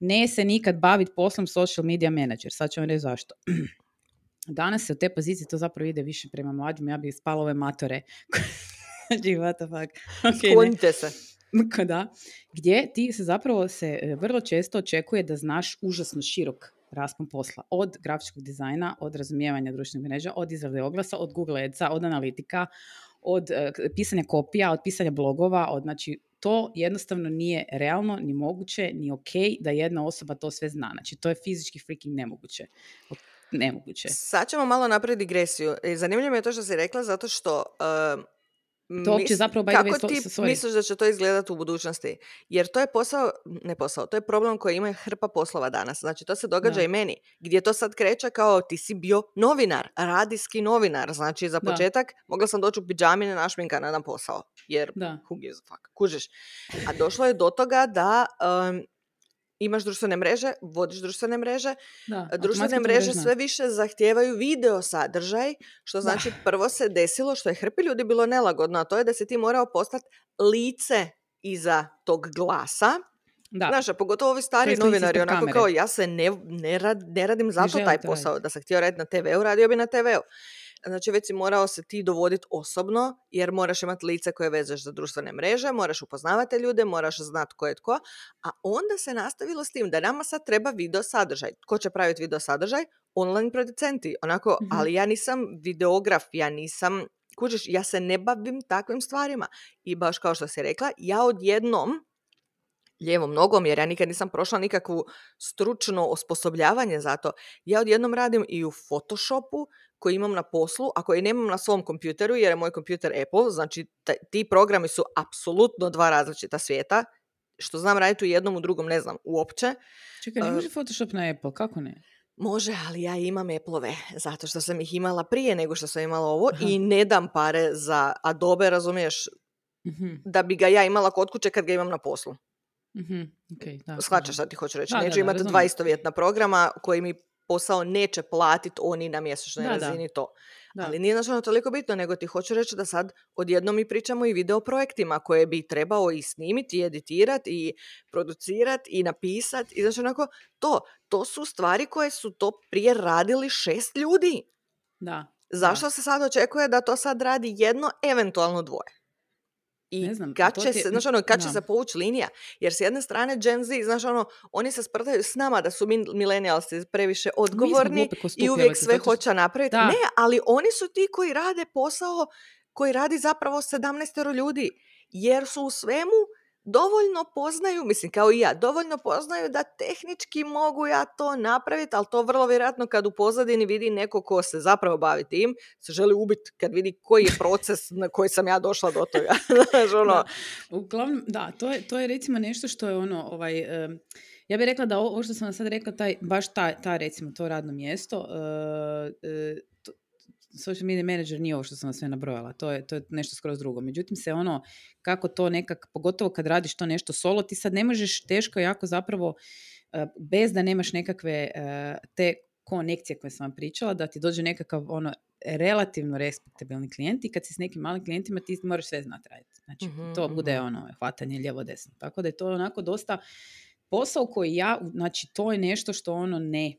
Ne se nikad baviti poslom social media menadžer. Sad ću vam reći zašto. Danas se u te pozicije to zapravo ide više prema mladim, ja bih spala ove matore znači, what the fuck. Okay, se. Da, gdje ti se zapravo se e, vrlo često očekuje da znaš užasno širok raspon posla. Od grafičkog dizajna, od razumijevanja društvenih mreža, od izrade oglasa, od Google Adsa, od analitika, od uh, pisanja kopija, od pisanja blogova, od, znači, to jednostavno nije realno, ni moguće, ni ok da jedna osoba to sve zna. Znači, to je fizički freaking nemoguće. Nemoguće. Sad ćemo malo napraviti digresiju. E, zanimljivo je to što si rekla, zato što to uopće zapravo by Kako ti misliš da će to izgledati u budućnosti? Jer to je posao, ne posao, to je problem koji ima hrpa poslova danas. Znači to se događa i meni, gdje to sad kreće kao ti si bio novinar, radijski novinar. Znači za početak da. mogla sam doći u pidžamine našminkana na posao. Jer da. who gives a fuck, kužiš. A došlo je do toga da imaš društvene mreže, vodiš društvene mreže. Da, društvene mreže sve više zahtijevaju video sadržaj, što znači prvo se desilo što je hrpi ljudi bilo nelagodno, a to je da se ti morao postati lice iza tog glasa. Da. Znaš, a pogotovo ovi stari novinari, onako kao ja se ne, ne, rad, ne radim zato taj posao. Da sam htio raditi na TV-u, radio bi na TV-u. Znači već si morao se ti dovoditi osobno, jer moraš imati lice koje vezeš za društvene mreže, moraš upoznavati ljude, moraš znati ko je tko, a onda se nastavilo s tim da nama sad treba video sadržaj. Ko će praviti video sadržaj? Online producenti. Onako, mhm. ali ja nisam videograf, ja nisam Kužiš, ja se ne bavim takvim stvarima. I baš kao što si rekla, ja odjednom lijevom nogom, jer ja nikad nisam prošla nikakvu stručno osposobljavanje za to. Ja odjednom radim i u Photoshopu koji imam na poslu, a koji nemam na svom kompjuteru, jer je moj kompjuter Apple, znači ti programi su apsolutno dva različita svijeta, što znam raditi u jednom, u drugom ne znam uopće. Čekaj, ne može Photoshop na Apple, kako ne? Može, ali ja imam Apple-ove, zato što sam ih imala prije nego što sam imala ovo i ne dam pare za Adobe, razumiješ, mhm. da bi ga ja imala kod kuće kad ga imam na poslu. Mm-hmm. Okay, da, Shvaćaš šta ti hoću reći. Neću imati dva istovjetna programa koji mi posao neće platiti oni na mjesečnoj razini to. Ali nije ono toliko bitno, nego ti hoću reći da sad odjednom mi pričamo i video projektima koje bi trebao i snimiti, i editirati, i producirati, i napisati. I znači onako, to, to su stvari koje su to prije radili šest ljudi. Da. Zašto se sad očekuje da to sad radi jedno, eventualno dvoje? I ne znam, kad, će, se, znaš ono, kad će se povući linija? Jer s jedne strane Gen Z, znaš ono, oni se sprdaju s nama da su milenijalci previše odgovorni i uvijek sve hoće napraviti. Ne, ali oni su ti koji rade posao koji radi zapravo 17 ljudi. Jer su u svemu dovoljno poznaju, mislim kao i ja, dovoljno poznaju da tehnički mogu ja to napraviti, ali to vrlo vjerojatno kad u pozadini vidi neko ko se zapravo bavi tim, se želi ubiti kad vidi koji je proces na koji sam ja došla do toga. ono. da, uglavnom, da, to je, to je recimo nešto što je ono, ovaj, ja bih rekla da ovo što sam sad rekla, taj, baš ta, ta recimo to radno mjesto, uh, social media manager nije ovo što sam vam sve nabrojala, to je, to je nešto skroz drugo. Međutim se ono, kako to nekak, pogotovo kad radiš to nešto solo, ti sad ne možeš teško jako zapravo, e, bez da nemaš nekakve e, te konekcije koje sam vam pričala, da ti dođe nekakav ono relativno respektabilni klijent i kad si s nekim malim klijentima ti moraš sve znati raditi. Znači, mhm, to bude mhm. ono hvatanje lijevo desno. Tako da je to onako dosta posao koji ja, znači to je nešto što ono ne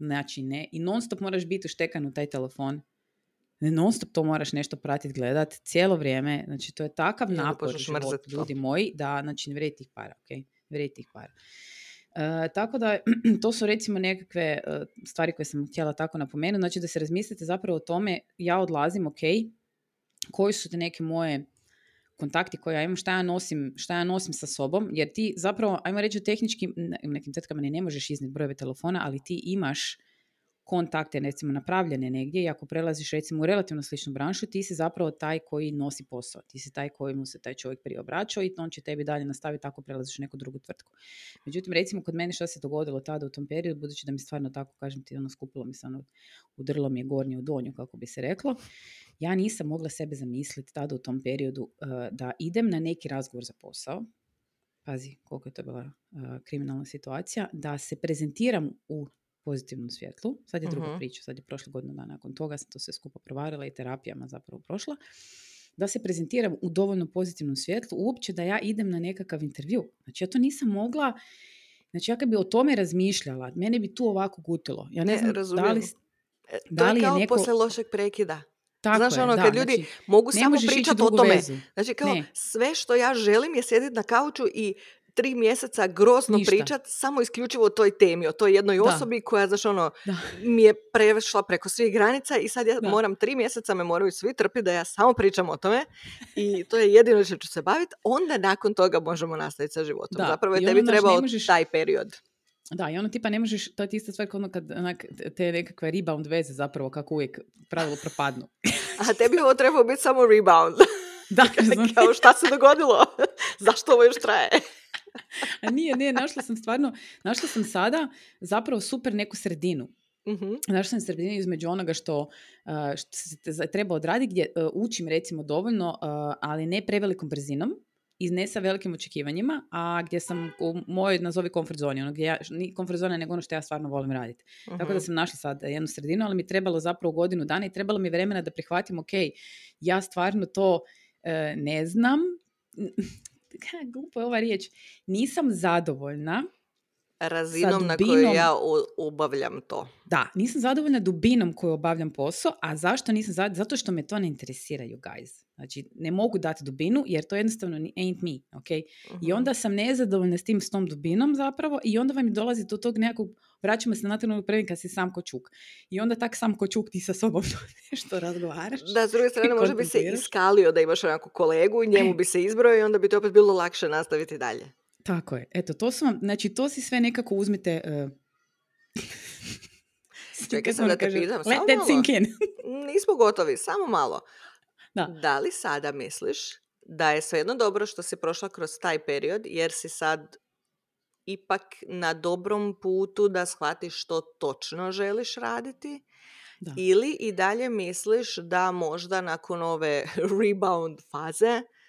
Znači ne. I non stop moraš biti uštekan u taj telefon. Non stop to moraš nešto pratiti, gledat cijelo vrijeme. Znači to je takav napor život, ljudi moji, da znači ne vrijedi tih para. Okay? Vrijedi tih para. E, tako da, to su recimo nekakve e, stvari koje sam htjela tako napomenuti. Znači da se razmislite zapravo o tome, ja odlazim, ok, koji su te neke moje kontakti koje ja imam, šta ja nosim, šta ja nosim sa sobom, jer ti zapravo, ajmo reći tehnički, u nekim tetkama ne, ne možeš iznijeti brojeve telefona, ali ti imaš kontakte recimo napravljene negdje i ako prelaziš recimo u relativno sličnu branšu, ti si zapravo taj koji nosi posao. Ti si taj koji mu se taj čovjek prije obraćao i on će tebi dalje nastaviti ako prelaziš u neku drugu tvrtku. Međutim, recimo kod mene što se dogodilo tada u tom periodu, budući da mi stvarno tako, kažem ti, ono skupilo mi se ono, udrlo mi je gornje u donju, kako bi se reklo, ja nisam mogla sebe zamisliti tada u tom periodu uh, da idem na neki razgovor za posao, pazi koliko je to bila uh, kriminalna situacija, da se prezentiram u pozitivnom svjetlu. Sad je druga uh priča, sad je prošle godinu dana nakon toga, sam to sve skupa provarila i terapijama zapravo prošla. Da se prezentiram u dovoljno pozitivnom svjetlu, uopće da ja idem na nekakav intervju. Znači ja to nisam mogla, znači ja kad bi o tome razmišljala, mene bi tu ovako gutilo. Ja ne, ne znam da li, e, da li to je kao je neko... posle lošeg prekida. Tako Znaš, ono, kad ljudi znači, mogu samo pričati o tome. Vezu. Znači, kao, sve što ja želim je sjediti na kauču i tri mjeseca grozno Ništa. pričat samo isključivo o toj temi, o toj jednoj osobi koja znaš, ono, mi je prešla preko svih granica i sad ja moram tri mjeseca me moraju svi trpiti da ja samo pričam o tome i to je jedino što ću se baviti, onda nakon toga možemo nastaviti sa životom. Zapravo je tebi trebao taj period. Da, i ono tipa ne možeš, to je ista stvar ono kad onak, te nekakve rebound veze zapravo kako uvijek pravilo propadnu. A tebi ovo trebao biti samo rebound. Da, Kao šta se dogodilo? Zašto ovo još traje? A nije, nije, našla sam stvarno, našla sam sada zapravo super neku sredinu. Uh-huh. Našla sam sredinu između onoga što, što se treba odraditi, gdje učim recimo dovoljno, ali ne prevelikom brzinom, i ne sa velikim očekivanjima, a gdje sam u mojoj, nazovi comfort zoni, ono gdje ja, ni comfort zona nego ono što ja stvarno volim raditi. Tako da mhm. sam našla sad jednu sredinu, ali mi trebalo zapravo godinu dana i trebalo mi vremena da prihvatim, ok, ja stvarno to e, ne znam, glupo je ova riječ, nisam zadovoljna razinom na kojoj ja obavljam to. Da, nisam zadovoljna dubinom koju obavljam posao, a zašto nisam zadovoljna? Zato što me to ne interesira, you guys. Znači, ne mogu dati dubinu jer to jednostavno ain't me, ok? I mhm. onda sam nezadovoljna s tim, s tom dubinom zapravo i onda vam dolazi do tog nekakvog, vraćamo se na trenutak prvim kad si sam ko čuk. I onda tak sam ko čuk ti sa sobom nešto razgovaraš. Da, s druge strane može bi se iskalio da imaš onako kolegu i njemu e. bi se izbrojio i onda bi to opet bilo lakše nastaviti dalje. Tako je. Eto, to su vam, znači to si sve nekako uzmite... Uh... Čekaj sam da te pitam, samo malo. Nismo gotovi, samo malo. Da. da li sada misliš da je svejedno dobro što si prošla kroz taj period, jer si sad ipak na dobrom putu da shvatiš što točno želiš raditi? Da. Ili i dalje misliš da možda nakon ove rebound faze uh,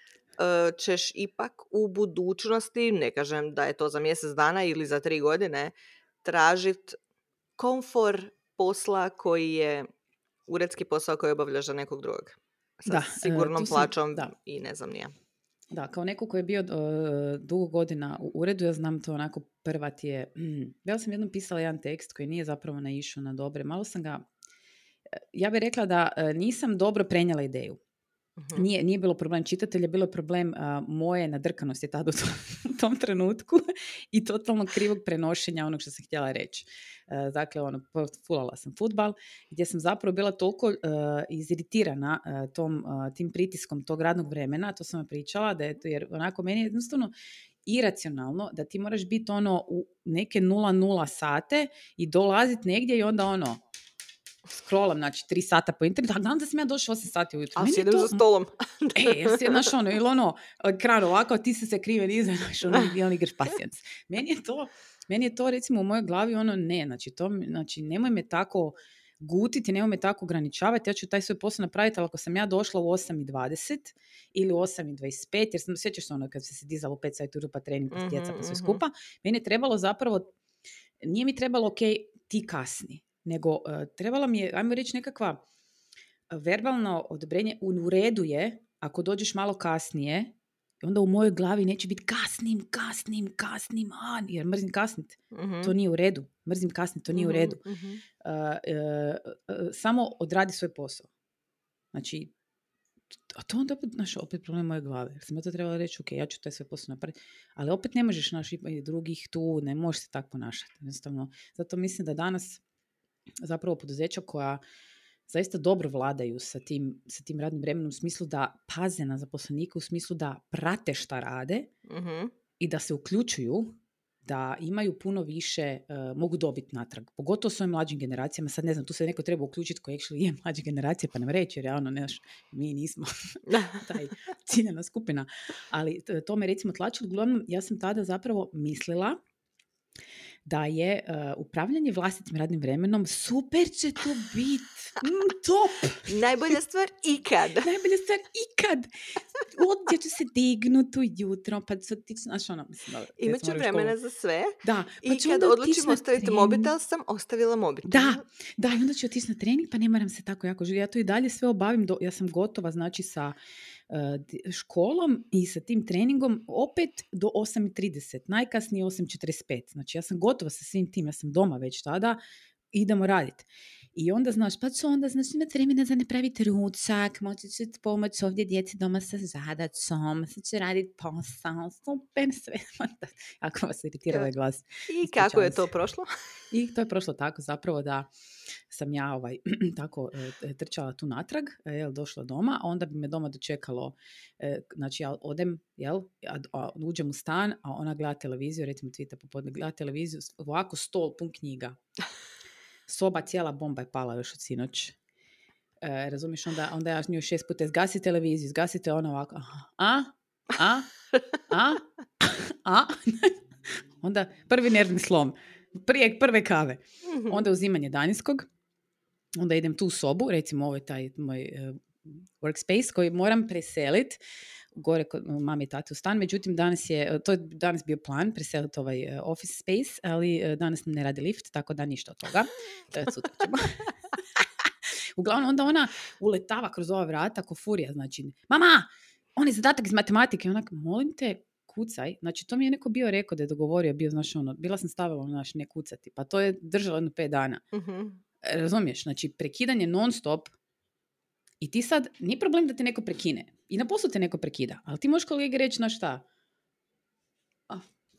ćeš ipak u budućnosti, ne kažem da je to za mjesec dana ili za tri godine, tražit komfor posla koji je uredski posao koji obavljaš za nekog drugog sa da, e, sigurnom plaćom da. i ne znam nije. Da, kao neko koji je bio uh, dugo godina u uredu, ja znam to onako prva ti je... Mm, ja sam jednom pisala jedan tekst koji nije zapravo naišao na dobre. Malo sam ga... E, ja bih rekla da nisam dobro prenijela ideju. Mhm. Nije, nije bilo problem čitatelja, bilo je problem moje nadrkanosti tada u tom, tom trenutku i totalno krivog prenošenja onog što sam htjela reći. E, dakle, ono, fulala sam futbal, gdje sam zapravo bila toliko uh, iziritirana uh, tom, tim pritiskom tog radnog vremena, to sam vam pričala, da je to, jer onako meni je jednostavno iracionalno da ti moraš biti ono u neke 0-0 sate i dolaziti negdje i onda ono scrollam, znači, tri sata po internetu, a znam da sam ja došla 8 sati ujutro. A sjedem za stolom. e, znaš ono, ili ono, kran ovako, ti se se krive iza, znaš, ono, i on igraš pasijans. Meni je to, meni je to recimo u mojoj glavi ono ne, znači, to, znači nemoj me tako gutiti, nemoj me tako ograničavati, ja ću taj svoj posao napraviti, ali ako sam ja došla u 8.20 ili u 8.25, jer sam, sjećaš se ono kad se se dizala u 5 sajtu pa trening, pa stjeca, pa sve mhm, skupa, meni je trebalo zapravo, nije mi trebalo, ok, ti kasni, nego uh, trebala mi je, ajmo reći, nekakva verbalno odobrenje, u redu je, ako dođeš malo kasnije, onda u mojoj glavi neće biti kasnim, kasnim, kasnim, a, jer mrzim kasnit. To mhm. nije u redu. Mrzim kasnit, to nije u mhm, redu. Uh, samo odradi svoj posao. Znači, a to onda opet, znaš, opet problem moje glave. Jer sam ja to trebala reći, ok, ja ću taj svoj posao napraviti. Ali opet ne možeš, naš, drugih tu, ne možeš se tako ponašati. Jednostavno, zato mislim da danas zapravo poduzeća koja zaista dobro vladaju sa tim, sa tim radnim vremenom u smislu da paze na zaposlenike, u smislu da prate šta rade mhm. i da se uključuju da imaju puno više, eh, mogu dobiti natrag. Pogotovo s ovim mlađim generacijama. Sad ne znam, tu se neko treba uključiti koji actually je mlađa generacija, pa nam reći, jer realno, ne, mi nismo taj ciljena skupina. Ali to me recimo tlačilo. Uglavnom, ja sam tada zapravo mislila da je uh, upravljanje vlastitim radnim vremenom super će to biti. Mm, top! Najbolja stvar ikad. Najbolja stvar ikad. Ovdje ću se dignuti ujutro, pa ću ti, znaš ono, mislim, dobro. Imaću vremena za sve. Da. Pa I kad odlučim ostaviti mobitel, sam ostavila mobitel. Da, da, i onda ću otići na trening, pa ne moram se tako jako živjeti. Ja to i dalje sve obavim, do, ja sam gotova, znači, sa školom i sa tim treningom opet do 8.30, najkasnije 8.45. Znači ja sam gotova sa svim tim, ja sam doma već tada, idemo raditi. I onda, znaš, pa ću onda, znaš, imati vremena za ne praviti ručak, moći ću pomoći ovdje djeci doma sa zadacom, sad će raditi posao, super sve. Ako vas iritira ovaj glas. I kako je to prošlo? I to je prošlo tako zapravo da sam ja ovaj, tako e, trčala tu natrag, e, jel, došla doma, a onda bi me doma dočekalo, e, znači ja odem, jel, a, uđem u stan, a ona gleda televiziju, recimo tvita popodne, gleda televiziju, ovako stol pun knjiga. Soba cijela bomba je pala još od sinoć. E, razumiješ, onda, onda ja nju šest puta zgasi televiziju, zgasite ono ovako, a, a, a, a, onda prvi nervni slom, prije prve kave, mhm. onda uzimanje daninskog, onda idem tu u sobu, recimo ovo je taj moj uh, workspace koji moram preseliti, gore kod mami i tate u stan, međutim danas je, to je danas bio plan preseliti ovaj e, office space, ali e, danas ne radi lift, tako da ništa od toga. Sutra ćemo. Uglavnom onda ona uletava kroz ova vrata ko furija, znači, mama, on je zadatak iz matematike, onak, molim te, kucaj, znači to mi je neko bio rekao da je dogovorio, bio, znaš, ono, bila sam stavila, znaš, ne kucati, pa to je držalo jedno pet dana. uh Razumiješ, znači prekidanje non stop i ti sad, nije problem da te neko prekine. I na poslu te neko prekida, ali ti možeš kolegi reći, na šta,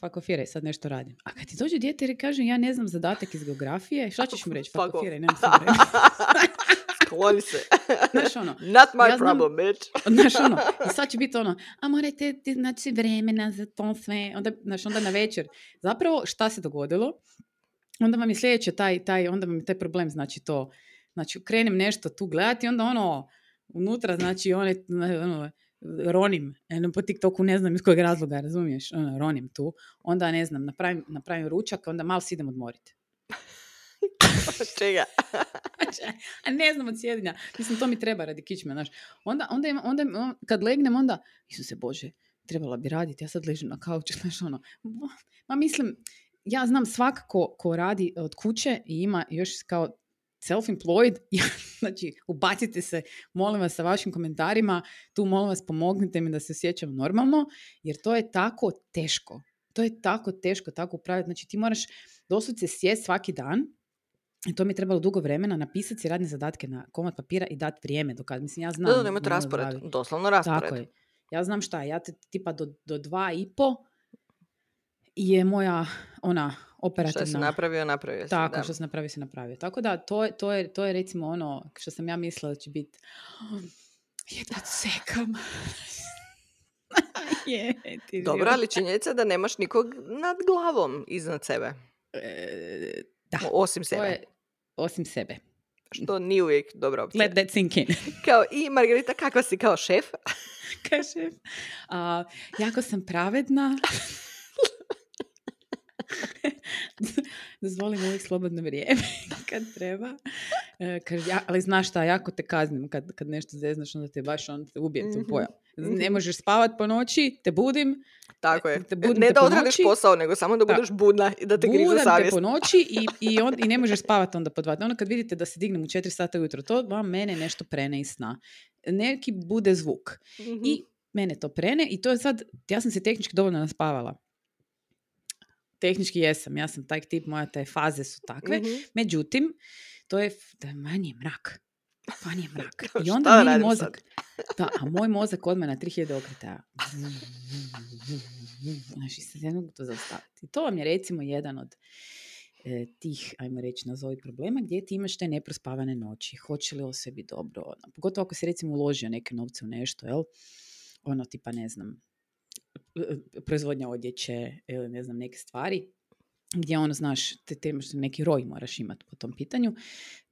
fakofiraj, sad nešto radim. A kad ti dođe dijete i kaže ja ne znam zadatak iz geografije, šta ćeš mu reći? Fakofiraj, nemam se Skloni se. Znaš ono. Not my ja znam, problem, bitch. znaš ono. I sad će biti ono, a morate znači vremena za to sve. Onda, znaš, onda na večer. Zapravo, šta se dogodilo? Onda vam je sljedeće taj, taj, onda vam je taj problem, znači to. Znači, krenem nešto tu gledati, onda ono, unutra, znači, one, ono, ronim, jedno po TikToku ne znam iz kojeg razloga, razumiješ, ono, ronim tu, onda ne znam, napravim, napravim ručak, onda malo se idem odmoriti. Čega? A ne znam od sjedinja. Mislim, to mi treba radi kičme, znaš. Onda, onda, onda, kad legnem, onda, Isuse Bože, trebala bi raditi, ja sad ležim na kauču, znaš, ono. Ma mislim, ja znam svakako ko radi od kuće i ima još kao self-employed, znači ubacite se, molim vas, sa vašim komentarima, tu molim vas pomognite mi da se osjećam normalno, jer to je tako teško. To je tako teško, tako upraviti. Znači ti moraš doslovce sjest svaki dan i to mi je trebalo dugo vremena napisati si radne zadatke na komad papira i dati vrijeme. Dok, mislim, ja znam... Da, da, raspored, doslovno raspored. Tako je. Ja znam šta, ja te, tipa do, do dva i po je moja ona operativna... Što se napravio, napravio se. Tako, da. što se napravio, se napravio. Tako da, to, to, je, to je recimo ono što sam ja mislila da će biti jedva sekam. je, Dobro, ali činjenica da nemaš nikog nad glavom iznad sebe. E, da. Osim sebe. Je, osim sebe. Što nije uvijek dobra opcija. Let that sink in. kao, I Margarita, kakva si kao šef? kao šef. Uh, jako sam pravedna. Dozvolim uvijek slobodno vrijeme kad treba. E, kaže, ja, ali znaš šta, jako te kaznim kad, kad nešto zeznaš, onda te baš on te ubije mm-hmm. pojam. Ne mhm. možeš spavat po noći, te budim. Tako je. Te budim ne te da odradiš posao, nego samo da budeš budna i da te grizu savjest. te po noći i, i, on, i ne možeš spavati onda po dva. Ono kad vidite da se dignem u četiri sata ujutro, to vam mene nešto prene iz sna. Neki bude zvuk. Mm-hmm. I mene to prene i to je sad, ja sam se tehnički dovoljno naspavala tehnički jesam, ja sam taj tip, moja te faze su takve. mm Međutim, to je da manje mrak. Manje mrak. I onda meni mozak, da, a moj mozak odmah na 3000 okretaja. Znači, se ne mogu to zaustaviti. To vam je recimo jedan od e, tih, ajmo reći, nazovi problema gdje ti imaš te neprospavane noći. Hoće li o sebi dobro? Ono, pogotovo ako si recimo uložio neke novce u nešto, jel? Ono tipa, ne znam, proizvodnja odjeće ili ne znam neke stvari gdje ono znaš te, te neki roj moraš imati po tom pitanju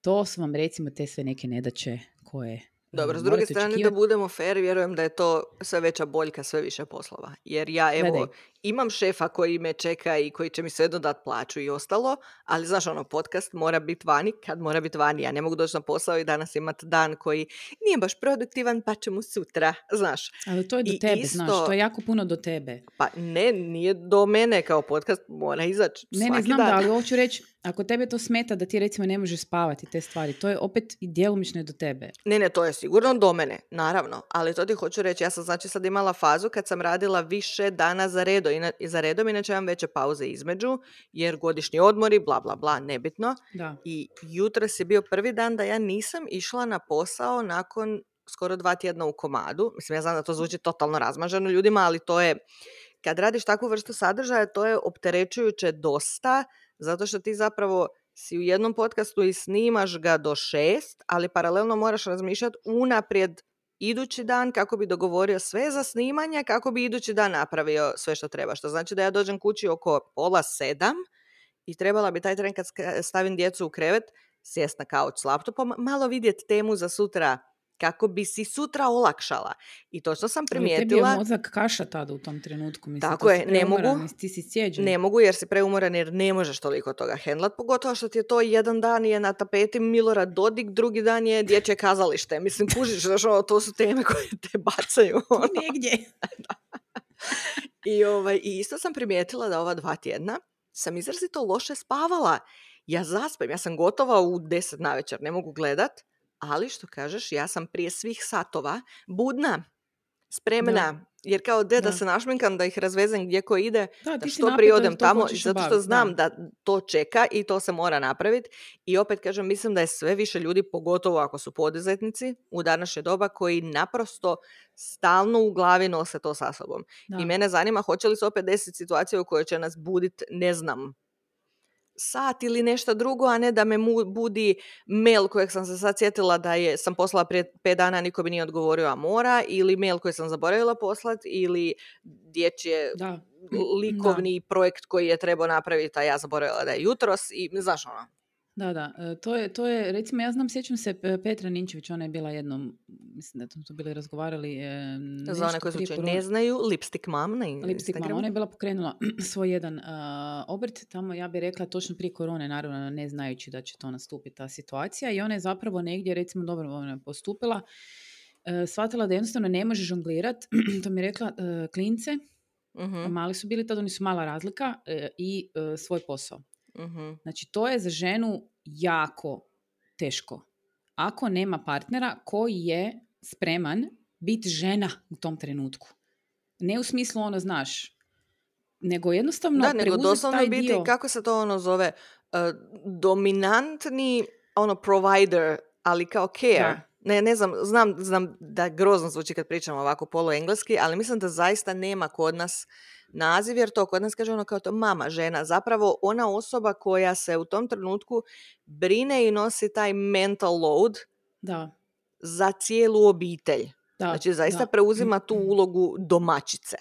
to su vam recimo te sve neke nedaće koje dobro, s druge strane da budemo fair, vjerujem da je to sve veća boljka, sve više poslova. Jer ja evo, imam šefa koji me čeka i koji će mi sve dodat plaću i ostalo, ali znaš ono, podcast mora biti vani kad mora biti vani. Ja ne mogu doći na posao i danas imati dan koji nije baš produktivan, pa ćemo sutra, znaš. Ali to je do tebe, znaš, to je jako puno do tebe. Pa ne, nije do mene kao podcast, mora izaći Ne, ne znam da, ali hoću reći, ako tebe to smeta da ti recimo ne možeš spavati te stvari, to je opet i djelomično do tebe. Ne, ne, to je sigurno do mene, naravno. Ali to ti hoću reći, ja sam znači sad imala fazu kad sam radila više dana za, redo, i za redom, inače imam veće pauze između, jer godišnji odmori, bla, bla, bla, nebitno. Da. I jutros je bio prvi dan da ja nisam išla na posao nakon skoro dva tjedna u komadu. Mislim, ja znam da to zvuči totalno razmaženo ljudima, ali to je, kad radiš takvu vrstu sadržaja, to je opterećujuće dosta, zato što ti zapravo si u jednom podcastu i snimaš ga do šest, ali paralelno moraš razmišljati unaprijed idući dan kako bi dogovorio sve za snimanje, kako bi idući dan napravio sve što treba. Što znači da ja dođem kući oko pola sedam i trebala bi taj tren kad stavim djecu u krevet sjest na kauč s laptopom, malo vidjeti temu za sutra kako bi si sutra olakšala. I to što sam primijetila... Ali tebi je mozak kaša tada u tom trenutku. Mislim, tako je, ne mogu. Ti si Ne mogu jer si preumoran jer ne možeš toliko toga hendlat, pogotovo što ti je to jedan dan je na tapeti Milorad Dodik, drugi dan je dječje kazalište. Mislim, kužiš, znaš, ono, to su teme koje te bacaju. Ono. Negdje. I, ovaj, I isto sam primijetila da ova dva tjedna sam izrazito loše spavala. Ja zaspem, ja sam gotova u deset na večer, ne mogu gledat, ali što kažeš, ja sam prije svih satova budna. spremna jer kao de da. se našminkam, da ih razvezem gdje ko ide, da, da što prije odem tamo, zato što znam da. to čeka i to se mora napraviti. I opet kažem, mislim da je sve više ljudi, pogotovo ako su poduzetnici u današnje doba, koji naprosto stalno u glavi nose to sa sobom. I mene zanima hoće li se opet desiti situacija u kojoj će nas buditi, ne znam, sat ili nešto drugo, a ne da me budi mail kojeg sam se sad sjetila da je, sam poslala prije pet dana, niko bi nije odgovorio, a mora, ili mail koji sam zaboravila poslati, ili dječje da. likovni projekt koji je trebao napraviti, a ja zaboravila da je jutros i znaš ono. Da, da, e, to je, to je, recimo ja znam, sjećam se Petra Ninčević, ona je bila jednom, mislim da smo to bili razgovarali. E, Za one koji slučaju ne znaju, Lipstick Mom na Lipstick Mom, ona je bila pokrenula svoj jedan uh, obrt, tamo ja bih rekla točno prije korone, naravno ne znajući da će to nastupiti ta situacija i ona je zapravo negdje, recimo dobro ona je postupila, uh, shvatila da jednostavno ne može žonglirat, to mi je rekla, uh, klince, uh mali su bili, tada oni su mala razlika i svoj posao. Uh Znači, to je za ženu jako teško. Ako nema partnera koji je spreman biti žena u tom trenutku. Ne u smislu ono, znaš, nego jednostavno da, nego doslovno biti, dio. kako se to ono zove, uh, dominantni ono provider, ali kao care. Ne, ne znam, znam, znam da grozno zvuči kad pričamo ovako polo engleski, ali mislim da zaista nema kod nas naziv, jer to kod nas kaže ono kao to mama, žena, zapravo ona osoba koja se u tom trenutku brine i nosi taj mental load da. za cijelu obitelj. Da, znači zaista preuzima tu ulogu domaćice.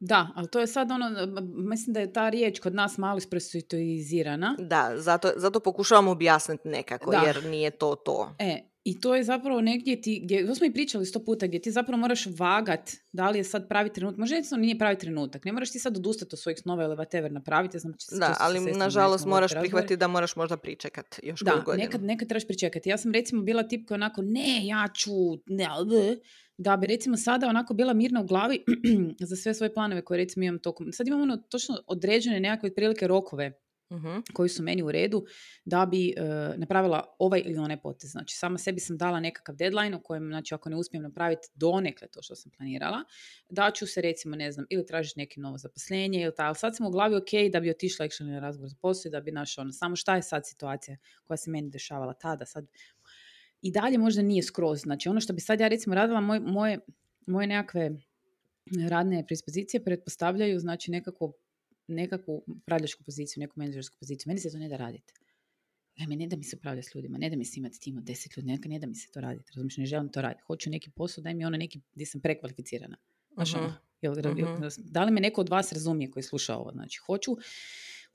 Da, ali to je sad ono, mislim da je ta riječ kod nas malo ispresituizirana. Da, zato, zato pokušavam objasniti nekako, jer nije to to. E, i to je zapravo negdje ti, gdje, to smo i pričali sto puta, gdje ti zapravo moraš vagat da li je sad pravi trenutak. Možda jednostavno nije pravi trenutak. Ne moraš ti sad odustati od svojih snova ili whatever napraviti. Znam, da, ali nažalost moraš prihvatiti da moraš možda pričekat još da, nekad, nekad trebaš pričekati. Ja sam recimo bila tip koja onako, ne, ja ću, ne, da bi recimo sada onako bila mirna u glavi za sve svoje planove koje recimo imam tokom. Sad imam ono točno određene nekakve prilike rokove uh koji su meni u redu da bi uh, napravila ovaj ili onaj potez. Znači, sama sebi sam dala nekakav deadline u kojem, znači, ako ne uspijem napraviti donekle to što sam planirala, da ću se recimo, ne znam, ili tražiti neke novo zaposlenje ili tako. Ali sad sam u glavi ok da bi otišla actually na razgovor za posao da bi našao ono, samo šta je sad situacija koja se meni dešavala tada. Sad, i dalje možda nije skroz. Znači, ono što bi sad ja recimo radila, moj, moje, moje nekakve radne predispozicije pretpostavljaju znači nekako nekakvu upravljačku poziciju, neku menadžersku poziciju. Meni se to ne da raditi. me ne da mi se upravlja s ljudima, ne da mi se imati tim od deset ljudi, ne da mi se to raditi. Razumiješ, ne želim to raditi. Hoću neki posao, daj mi ono neki gdje sam prekvalificirana. Znaš, uh da li me neko od vas razumije koji sluša ovo? Znači, hoću,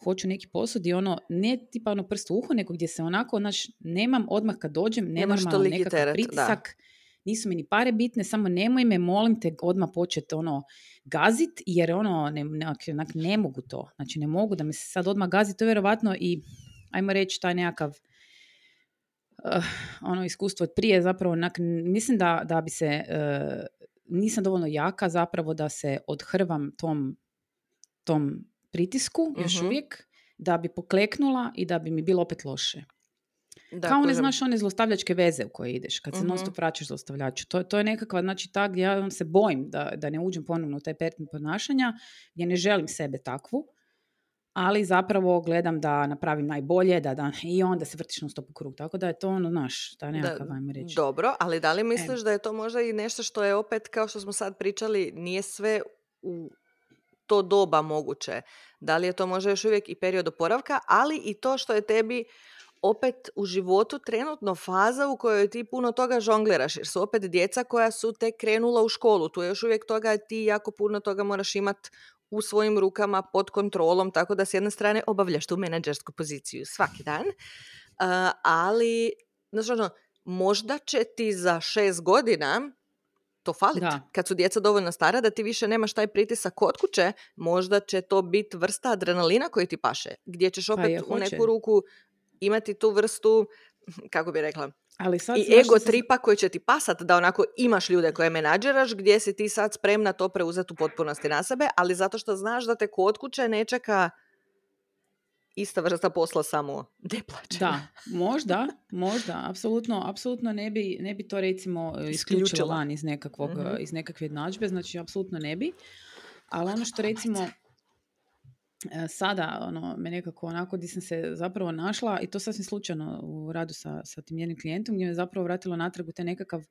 hoću neki posao gdje ono, ne tipa ono prst u uho, nego gdje se onako, znači, nemam odmah kad dođem, nemam nekakav pritisak, nisu mi ni pare bitne, samo nemoj me, molim te, odmah početi ono, gazit, jer ono, ne, ne, ne mogu to. Znači, ne mogu da me se sad odmah gazi, to je vjerovatno i, ajmo reći, taj nekakav uh, ono iskustvo od prije, zapravo, onak, mislim da, da bi se, uh, nisam dovoljno jaka zapravo da se odhrvam tom, tom pritisku, još mhm. uvijek, da bi pokleknula i da bi mi bilo opet loše. Da, Kao ne znaš one zlostavljačke veze u koje ideš, kad se uh-huh. non stop vraćaš zlostavljaču. To, to je nekakva, znači ta gdje ja se bojim da, da ne uđem ponovno u taj pertin ponašanja, gdje ne želim sebe takvu, ali zapravo gledam da napravim najbolje, da, da i onda se vrtiš non stop u krug. Tako da je to ono, naš, ta nekakav, ajmo reći. Dobro, ali da li misliš da je to možda i nešto što je opet, kao što smo sad pričali, nije sve u to doba moguće. Da li je to možda još uvijek i period oporavka, ali i to što je tebi opet u životu trenutno faza u kojoj ti puno toga žongliraš, jer su opet djeca koja su tek krenula u školu. Tu je još uvijek toga, ti jako puno toga moraš imati u svojim rukama pod kontrolom, tako da s jedne strane obavljaš tu menadžersku poziciju svaki dan, uh, ali znači, ono, možda će ti za šest godina to faliti. Kad su djeca dovoljno stara da ti više nemaš taj pritisak kod kuće, možda će to biti vrsta adrenalina koji ti paše. Gdje ćeš pa opet u neku ruku imati tu vrstu, kako bi rekla, ali sad i ego tripa koji će ti pasat da onako imaš ljude koje menadžeraš gdje si ti sad spremna to preuzeti u potpunosti na sebe, ali zato što znaš da te kod kuće ne čeka ista vrsta posla samo deplaćena. Da, možda, možda, apsolutno, apsolutno ne bi, ne bi to recimo isključilo van iz, nekakvog, mm iz nekakve jednadžbe, znači apsolutno ne bi. Ali ono što recimo e, sada ono, me nekako onako gdje sam se zapravo našla i to sasvim slučajno u radu sa, sa tim jednim klijentom gdje me zapravo vratilo natrag u te nekakav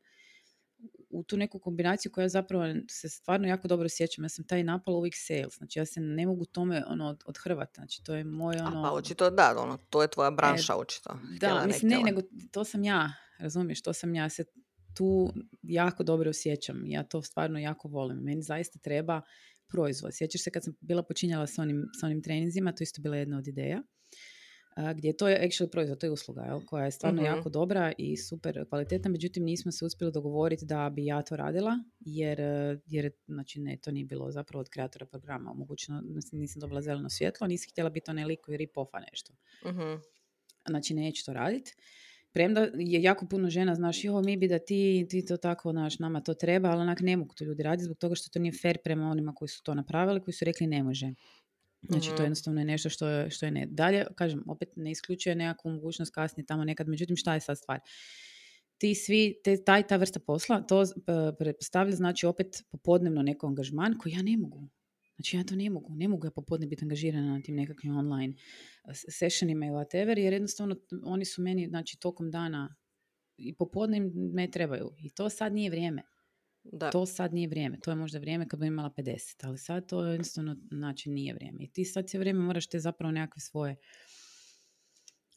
u tu neku kombinaciju koja zapravo se stvarno jako dobro sjećam. Ja sam taj napal uvijek sales. Znači ja se ne mogu tome ono, odhrvati. Znači to je moj ono... A pa očito da, ono, to je tvoja branša e, očito. Da, mislim ne, nego to sam ja. Razumiješ, to sam ja. Se tu jako dobro osjećam. Ja to stvarno jako volim. Meni zaista treba proizvod. Sjećaš se kad sam bila počinjala s onim, s onim treninzima, to isto bila jedna od ideja gdje to je actually proizvod, to je usluga jel, koja je stvarno jako dobra i super kvalitetna, međutim nismo se uspjeli dogovoriti da bi ja to radila, jer, jer znači ne, to nije bilo zapravo od kreatora programa omogućeno, nisam dobila zeleno svjetlo, nisam htjela biti onaj lik koji rip-offa nešto. uh Znači neću to raditi. Premda je jako puno žena, znaš, jo, mi bi da ti, ti to tako, znaš, nama to treba, ali onak ne mogu to ljudi raditi zbog toga što to nije fair prema onima koji su to napravili, koji su rekli ne može. Znači to je mhm. jednostavno nešto što je, što je ne. Dalje, kažem, opet ne isključuje nekakvu mogućnost kasnije tamo nekad, međutim šta je sad stvar? Ti svi, te, taj, ta vrsta posla, to pretpostavlja znači opet popodnevno neko angažman koji ja ne mogu. Znači ja to ne mogu, ne mogu ja popodne biti angažirana na tim nekakvim online sessionima i whatever, jer jednostavno oni su meni, znači tokom dana i popodne me trebaju. I to sad nije vrijeme. Da. To sad nije vrijeme. To je možda vrijeme kad bi imala 50, ali sad to jednostavno znači nije vrijeme. I ti sad cijelo vrijeme moraš te zapravo nekakve svoje,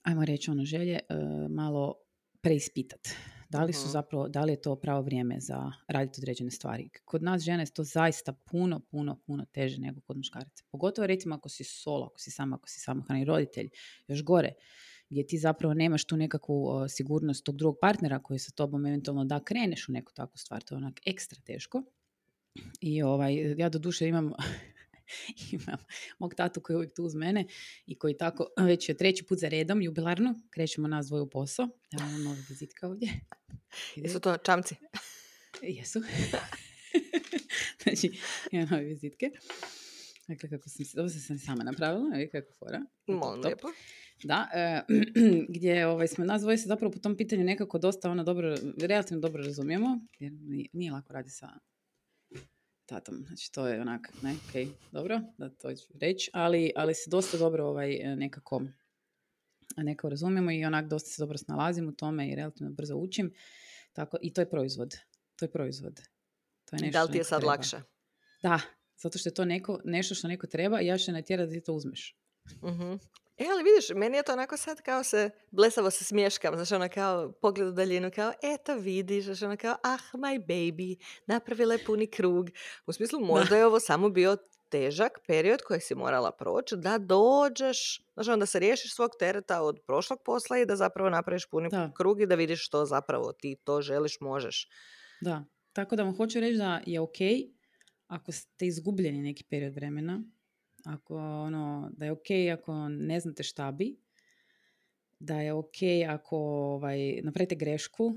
ajmo reći ono želje, e, malo preispitati. Da li su zapravo, da li je to pravo vrijeme za raditi određene stvari. Kod nas žene je to zaista puno, puno, puno teže nego kod muškaraca. Pogotovo recimo ako si solo, ako si sama, ako si samohrani roditelj, još gore gdje ti zapravo nemaš tu nekakvu sigurnost tog drugog partnera koji sa tobom eventualno da kreneš u neku takvu stvar, to je onak ekstra teško. I ovaj, ja do duše imam imam mog tatu koji je uvijek tu uz mene i koji tako već je treći put za redom, jubilarno, krećemo nas dvoju posao. Evo imam novi vizitka ovdje. Jesu to čamci? Jesu. znači, imam nove vizitke. Dakle, kako sam, dobro sam sama napravila, kako fora. Molim lijepo. Da, e, gdje ovaj, smo nas dvoje se zapravo po tom pitanju nekako dosta ono dobro, relativno dobro razumijemo, jer nije, lako radi sa tatom, znači to je onak, ne, ok, dobro, da to ću reći, ali, ali se dosta dobro ovaj, nekako nekako razumijemo i onak dosta se dobro snalazim u tome i relativno brzo učim, tako, i to je proizvod, to je proizvod. To je nešto da li ti je sad treba. lakše? Da, zato što je to neko, nešto što neko treba i ja ću natjerati da ti to uzmeš. Uh E, ali vidiš, meni je to onako sad kao se, blesavo se smješkam, znaš, ono kao pogled u daljinu, kao, eto vidiš, znaš, ono kao, ah, my baby, napravila je puni krug. U smislu, možda je ovo samo bio težak period koji si morala proći da dođeš, znači onda se riješiš svog tereta od prošlog posla i da zapravo napraviš puni krug i da vidiš što zapravo ti to želiš, možeš. Da, tako da vam hoću reći da je ok ako ste izgubljeni neki period vremena, ako ono, da je ok ako ne znate šta bi, da je ok ako ovaj, napravite grešku,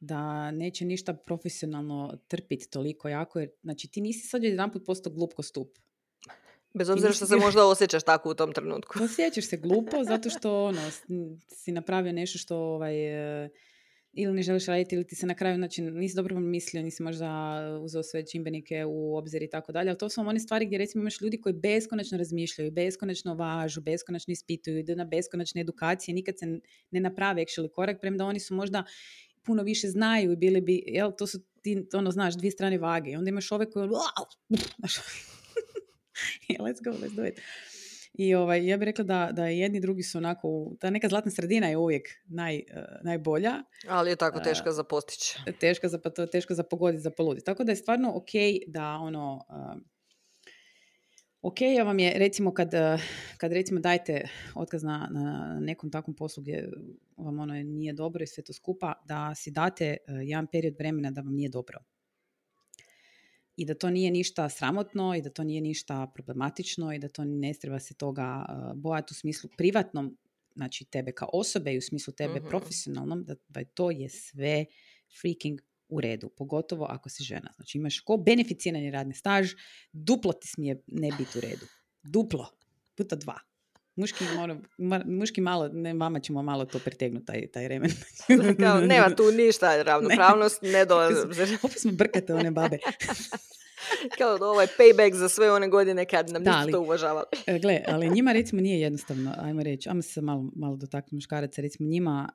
da neće ništa profesionalno trpiti toliko jako, jer znači ti nisi sad jedan put postao glup ko stup. Bez obzira što se možda osjećaš tako u tom trenutku. Osjećaš se glupo zato što ono, si napravio nešto što ovaj, ili ne želiš raditi ili ti se na kraju, znači nisi dobro mislio, nisi možda uzeo sve čimbenike u obzir i tako dalje, ali to su one stvari gdje recimo imaš ljudi koji beskonačno razmišljaju, beskonačno važu, beskonačno ispituju, idu na beskonačne edukacije, nikad se ne naprave actually korak, premda oni su možda puno više znaju i bili bi, jel, to su ti, ono, znaš, dvije strane vage. I onda imaš ove koje, let's go, let's do it. I ovaj, ja bih rekla da, da jedni drugi su onako, ta neka zlatna sredina je uvijek naj, uh, najbolja. Ali je tako teška za postići. Teška za, pa to, teško za pogoditi, za poluditi. Tako da je stvarno ok da ono, uh, ok vam je recimo kad, kad recimo dajete otkaz na, na nekom takvom poslu gdje vam ono nije dobro i sve to skupa, da si date jedan period vremena da vam nije dobro i da to nije ništa sramotno i da to nije ništa problematično i da to ne treba se toga bojati u smislu privatnom, znači tebe kao osobe i u smislu tebe uh profesionalnom, da, da to je sve freaking u redu, pogotovo ako si žena. Znači imaš ko beneficirani radni staž, duplo ti smije ne biti u redu. Duplo, puta dva. Muški, muški malo, ne, mama ćemo malo to pretegnuti, taj, taj remen. Kao, nema tu ništa, ravnopravnost, ne, ne dolazi. Opet smo brkate one babe. Kao ovaj payback za sve one godine kad nam nisu to uvažavali. E, gle, ali njima recimo nije jednostavno, ajmo reći, ajmo se malo, malo dotaknuti muškaraca, recimo njima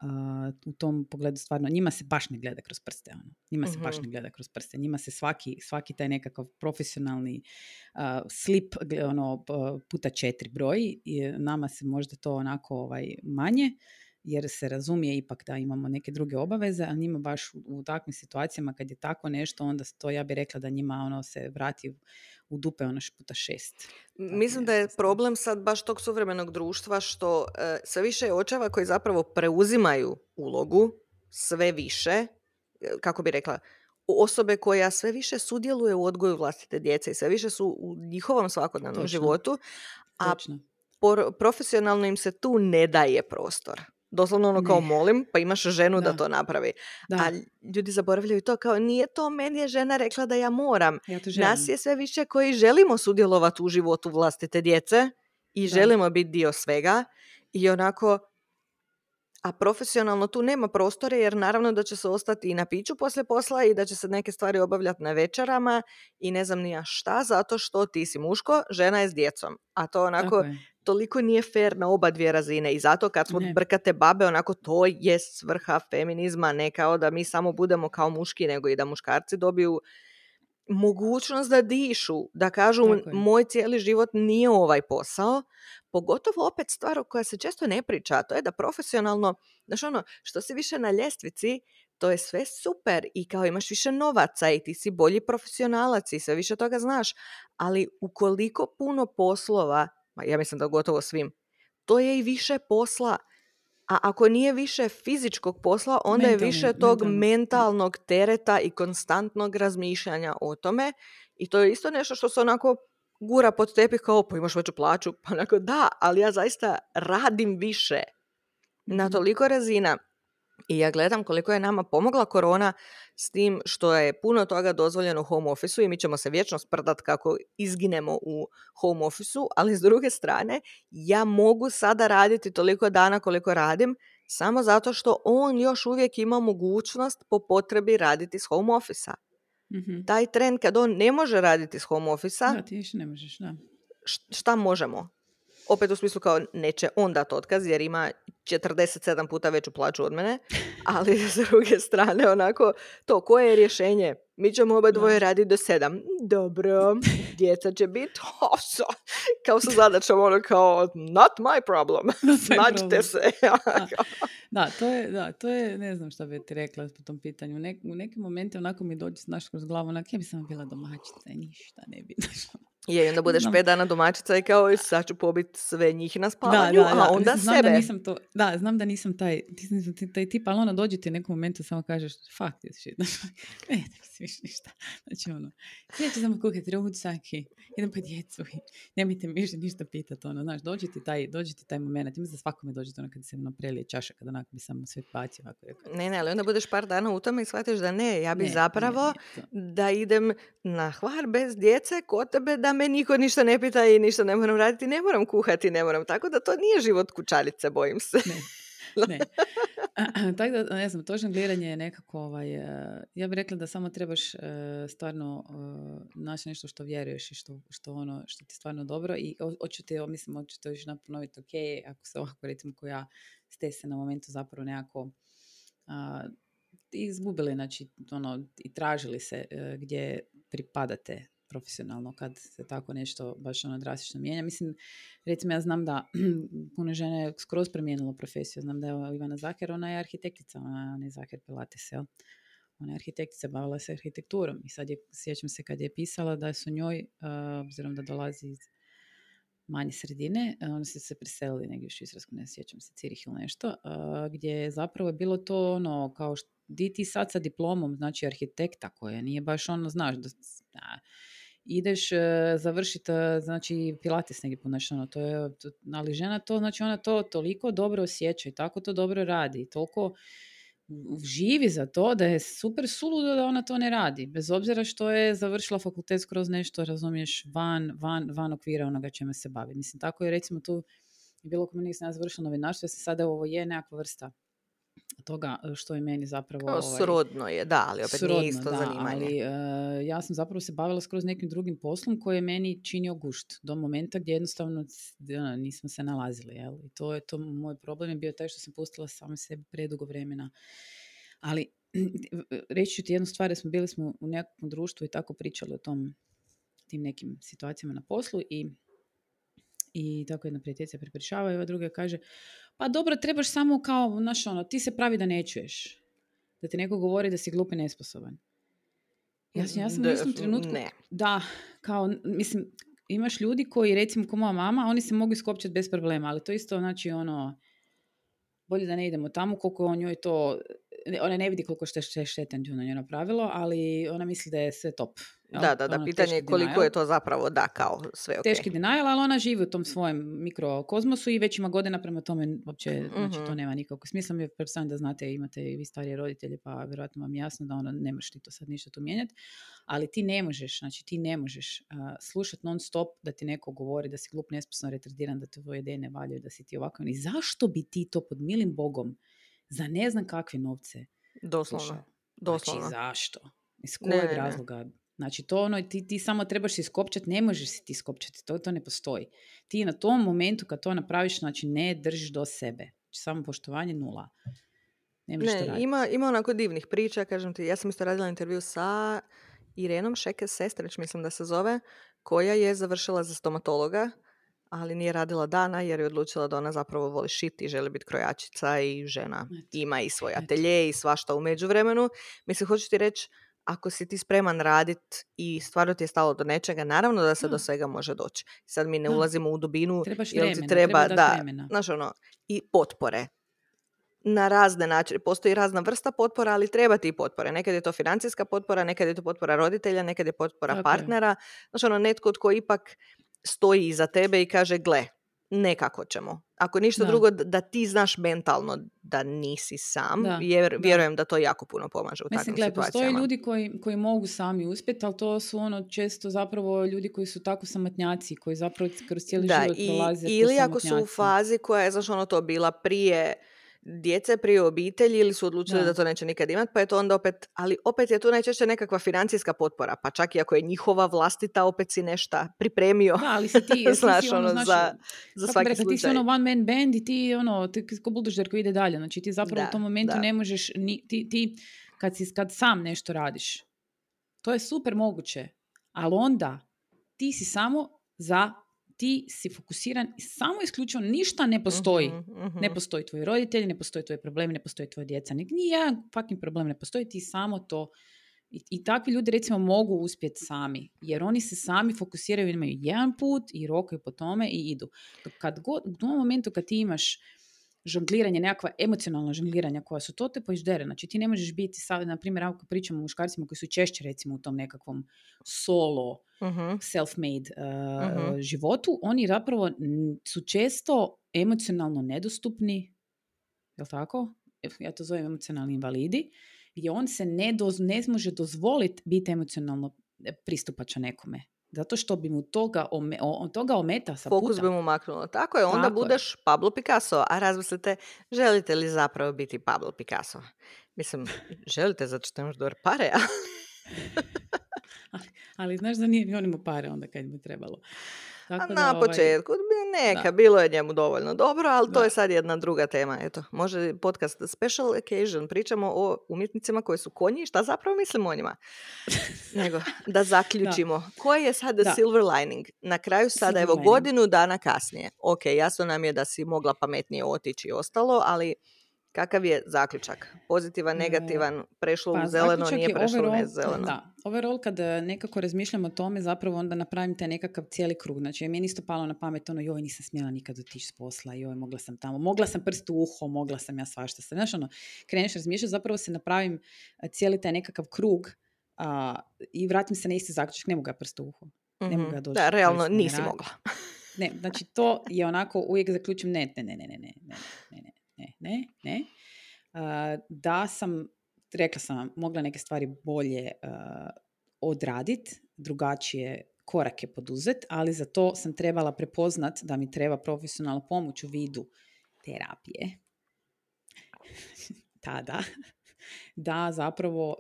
u tom pogledu stvarno, njima se baš ne gleda kroz prste. Ono. Njima se baš mhm. ne gleda kroz prste. Njima se svaki, svaki taj nekakav profesionalni slip ono, puta četiri broj i nama se možda to onako ovaj, manje jer se razumije ipak da imamo neke druge obaveze, a njima baš u, takvim situacijama kad je tako nešto, onda to ja bih rekla da njima ono se vrati u dupe ono puta šest. Mislim da je problem sad baš tog suvremenog društva što e, sve više je očeva koji zapravo preuzimaju ulogu sve više, e, kako bi rekla, osobe koja sve više sudjeluje u odgoju vlastite djece i sve više su u njihovom svakodnevnom životu, a profesionalno im se tu ne daje prostor. Doslovno ono kao molim, pa imaš ženu da, to napravi. Da. A ljudi zaboravljaju to kao nije to, meni je žena rekla da ja moram. Ja Nas je sve više koji želimo sudjelovati u životu vlastite djece i želimo biti dio svega i onako a profesionalno tu nema prostore jer naravno da će se ostati i na piću poslije posla i da će se neke stvari obavljati na večerama i ne znam nija šta zato što ti si muško, žena je s djecom. A to onako toliko nije fair na oba dvije razine i zato kad smo brkate babe, onako to je svrha feminizma, ne kao da mi samo budemo kao muški, nego i da muškarci dobiju mogućnost da dišu, da kažu moj cijeli život nije ovaj posao, pogotovo opet stvar koja se često ne priča, to je da profesionalno, znaš ono, što si više na ljestvici, to je sve super i kao imaš više novaca i ti si bolji profesionalac i sve više toga znaš, ali ukoliko puno poslova ja mislim da gotovo svim, to je i više posla. A ako nije više fizičkog posla, onda je više tog mentalnog tereta i konstantnog razmišljanja o tome. I to je isto nešto što se onako gura pod tepih kao, pa imaš veću plaću. Pa onako, da, ali ja zaista radim više. Na mhm. toliko razina i ja gledam koliko je nama pomogla korona s tim što je puno toga dozvoljeno u home office i mi ćemo se vječno sprdat kako izginemo u home office ali s druge strane ja mogu sada raditi toliko dana koliko radim samo zato što on još uvijek ima mogućnost po potrebi raditi s home office mm Taj tren kad on ne može raditi s home office da, ti ne možeš, da. Šta možemo? Opet u smislu kao neće on dati otkaz jer ima 47 puta veću plaću od mene, ali s druge strane onako to koje je rješenje? Mi ćemo oba dvoje raditi do sedam. Dobro, djeca će biti kao sa zadačom ono kao not my problem. Snađite se. da, to je, da, to je, ne znam šta bi ti rekla po tom pitanju. u nekim momentima onako mi dođe znaš kroz glavu, onako ja bi samo bila domaćica i ništa ne bi. Je, i onda budeš pet dana domaćica i kao sad ću pobiti sve njih na spavanju, da, da, a onda znam sebe. Da, nisam to, da, znam da nisam taj, taj, taj tip, ali ono dođe ti u nekom momentu samo kažeš fuck this shit. ne, ne misliš ništa. Znači ono, ja ću samo kuhati ručak i idem po djecu i nemojte mi više ništa pitati. Ono, znaš, dođe ti taj, dođe ti taj moment. Mislim da svakome dođe to ono kad se ono prelije čaša, kada onako bi samo sve pacio. Ovako, ne, ne, ali onda budeš par dana u tome i shvatiš da ne, ja bi zapravo da idem na hvar bez djece kod tebe da me niko ništa ne pita i ništa ne moram raditi, ne moram kuhati, ne moram. Tako da to nije život kućarice, bojim se. Ne. ne. Tako da, ne znam, točno gledanje je nekako, ovaj, e, ja bih rekla da samo trebaš e, stvarno uh, naći nešto što vjeruješ i što, što, ono, što ti je stvarno dobro i očete, mislim, očete još ponoviti, ok, ako se ovako, recimo, ko ja ste se na momentu zapravo nekako izgubili, znači, ono, i tražili se gdje pripadate profesionalno kad se tako nešto baš ono drastično mijenja. Mislim, recimo ja znam da puno žene je skroz promijenilo profesiju. Znam da je Ivana Zaker, ona je arhitektica, ona je Zaker Pilates, jel? Ona je arhitektica, bavila se arhitekturom i sad je, sjećam se kad je pisala da su njoj, uh, obzirom da dolazi iz manje sredine, oni su se preselili negdje u Švicarsku, ne sjećam se, Cirih ili nešto, uh, gdje je zapravo bilo to ono, kao što, di ti sad sa diplomom, znači arhitekta koja nije baš ono, znaš, da ideš uh, završiti uh, znači pilates negdje ono, to je, to, ali žena to, znači ona to toliko dobro osjeća i tako to dobro radi, toliko živi za to da je super suludo da ona to ne radi, bez obzira što je završila fakultet skroz nešto, razumiješ, van, van, van okvira onoga čime se bavi. Mislim, tako je recimo tu bilo kako nisam ja završila novinarstvo, se sada ovo je nekakva vrsta toga e, što je meni zapravo... Kao ovaj, srodno je, da, ali opet srodno, nije isto da, zanimanje. Ali uh, ja sam zapravo se bavila skroz nekim drugim poslom koji je meni činio gušt do momenta gdje jednostavno ono, nismo se nalazili. Jel? I to je to, moj problem je bio taj što sam pustila samo sebi predugo vremena. Ali reći ću ti jednu stvar, da smo bili smo u nekakvom društvu i tako pričali o tom tim nekim situacijama na poslu i i tako jedna prijateljica prepričava i ova druga kaže pa dobro, trebaš samo kao, znaš ono, ti se pravi da ne čuješ. Da ti neko govori da si glup i nesposoban. Ja sam, ja sam u istom trenutku... Ne. Da, kao, mislim, imaš ljudi koji, recimo, ko moja mama, oni se mogu iskopčati bez problema, ali to isto, znači, ono, bolje da ne idemo tamo, koliko on njoj to ona ne vidi koliko što je štetan na njoj napravilo, ali ona misli da je sve top. Da, da, da, ono, pitanje je koliko je to zapravo da, kao sve ok. Teški denial, ali ona živi u tom svojem mikrokozmosu i već ima godina prema tome, uopće, znači to mhm. nema nikakvog smisla. Mi pretpostavljam da znate, imate i vi starije roditelje, pa vjerojatno vam jasno da ono, nemaš ti to sad ništa tu mijenjati. Ali ti ne možeš, znači ti ne možeš uh, slušati non stop da ti neko govori da si glup, nesposoban, retardiran, da te tvoje ideje ne valjaju, da si ti ovako. I zašto bi ti to pod milim Bogom za ne znam kakve novce. Doslovno. Doslovno. Znači, zašto? Iz kojeg razloga? Znači, to ono, ti, ti samo trebaš se iskopčati, ne možeš se ti iskopčati, to, to ne postoji. Ti na tom momentu kad to napraviš, znači ne držiš do sebe. Znači, samo poštovanje nula. Ne, ne ima, ima onako divnih priča, kažem ti, ja sam isto radila intervju sa Irenom Šeke Sestreć, mislim da se zove, koja je završila za stomatologa ali nije radila dana jer je odlučila da ona zapravo voli šiti i želi biti krojačica i žena ima i svoj atelje i svašta u međuvremenu. Mislim, hoću ti reći, ako si ti spreman radit i stvarno ti je stalo do nečega, naravno da se do svega može doći. Sad mi ne ulazimo u dubinu. Trebaš vremena, treba, da, vremena. Znaš ono, i potpore. Na razne načine. Postoji razna vrsta potpora, ali treba ti i potpore. Nekad je to financijska potpora, nekad je to potpora roditelja, nekad je potpora partnera. Znaš ono, netko tko ipak stoji iza tebe i kaže gle, nekako ćemo. Ako ništa drugo, da ti znaš mentalno da nisi sam, jer vjerujem da to jako puno pomaže u Mislim, takvim situacijama. Postoje ljudi koji, koji mogu sami uspjeti, ali to su ono često zapravo ljudi koji su tako samatnjaci, koji zapravo kroz cijeli da, život prolaze Ili ako su u fazi koja je, znaš ono to bila prije djece prije obitelji ili su odlučili da. to neće nikad imati, pa je to onda opet, ali opet je tu najčešće nekakva financijska potpora, pa čak i ako je njihova vlastita, opet si nešta pripremio. Da, ali si ti, znaš, ono, za, za svaki rekla, Ti si ono one man band i ti, ono, ti ko buldožer koji ide dalje, znači ti zapravo u tom momentu ne možeš, ni, ti, ti kad, si, kad sam nešto radiš, to je super moguće, ali onda ti si samo za ti si fokusiran i samo isključivo ništa ne postoji. uh Ne postoji tvoji roditelji, ne postoji tvoje problemi, ne postoji tvoja djeca. Nijedan fucking problem ne postoji, ti samo to i, I takvi ljudi recimo mogu uspjeti sami, jer oni se sami fokusiraju, imaju jedan put i rokaju po tome i idu. Kad god, u tom momentu kad ti imaš žongliranje, nekakva emocionalna žongliranja koja su to te poiždere. Znači ti ne možeš biti sad, na primjer, ako pričamo o muškarcima koji su češće recimo u tom nekakvom solo, uh-huh. self-made uh, uh životu, oni zapravo su često emocionalno nedostupni, jel tako? Ja to zovem emocionalni invalidi, gdje on se ne, doz, ne može dozvoliti biti emocionalno pristupačan nekome. Zato što bi mu toga, ome, o, toga ometa sa Fokus puta. bi mu maknulo. Tako je, onda Tako budeš je. Pablo Picasso. A razmislite, želite li zapravo biti Pablo Picasso? Mislim, želite zato što imaš dobar pare, ali... ali, znaš da nije ni on pare onda kad bi trebalo. Tako na ovaj, početku, neka, bilo je njemu dovoljno dobro, ali to je sad jedna druga tema. Eto, može podcast Special Occasion, pričamo o umjetnicima koji su konji, šta zapravo mislimo o njima? Nego, da zaključimo. Koji je sada silver lining? Na kraju sada, evo, godinu dana kasnije. Ok, jasno nam je da si mogla pametnije otići i ostalo, ali Kakav je zaključak? Pozitivan, negativan, prešlo pa, u zeleno, nije prešlo overall, u zeleno? Da, overall kad e, nekako razmišljam o tome, zapravo onda napravim taj nekakav cijeli krug. Znači, meni isto palo na pamet ono, joj, nisam smjela nikad otići s posla, joj, mogla sam tamo, mogla sam prst u uho, mogla sam ja svašta. Znaš, ono, kreneš razmišljati, zapravo se napravim e, cijeli taj nekakav krug a, i vratim se na isti zaključak, ne mogu ja prst u uho. Ne mogu ja doći. Da, realno nisi mogla. ne, znači to je onako, uvijek zaključim, ne, ne, ne, ne, ne, ne, ne, ne ne, ne, ne. da sam, rekla sam mogla neke stvari bolje odraditi, drugačije korake poduzet, ali za to sam trebala prepoznat da mi treba profesionalna pomoć u vidu terapije. Tada. Da zapravo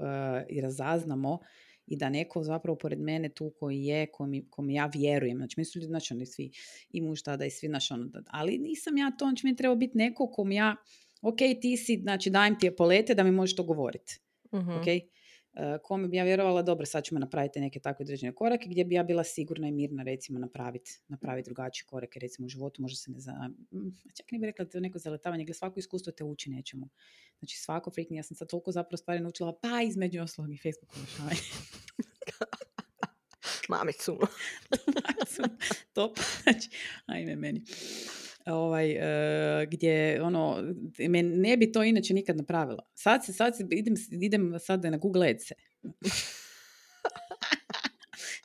i razaznamo i da neko zapravo pored mene tu koji je, kom, ja vjerujem, znači mi su ljudi, znači oni svi i muž tada i svi, znači ono, ali nisam ja to, znači mi treba biti neko kom ja, ok, ti si, znači dajem ti polete da mi možeš to govoriti, uh ok, Uh, kome bi ja vjerovala, dobro, sad ćemo napraviti neke takve određene korake gdje bi ja bila sigurna i mirna, recimo, napraviti napravit drugačije korake, recimo u životu, možda se ne za... Čak ne bih rekla da to neko zaletavanje, gdje svako iskustvo te uči nečemu. Znači, svako frikni, ja sam sad toliko zapravo stvari naučila, pa između ostalog i Facebook oglašavanje. Mamicu. Mamicu. Top. Znači, ajme meni ovaj, uh, gdje ono, me ne bi to inače nikad napravila. Sad se, sad se, idem, idem sad na Google Ads.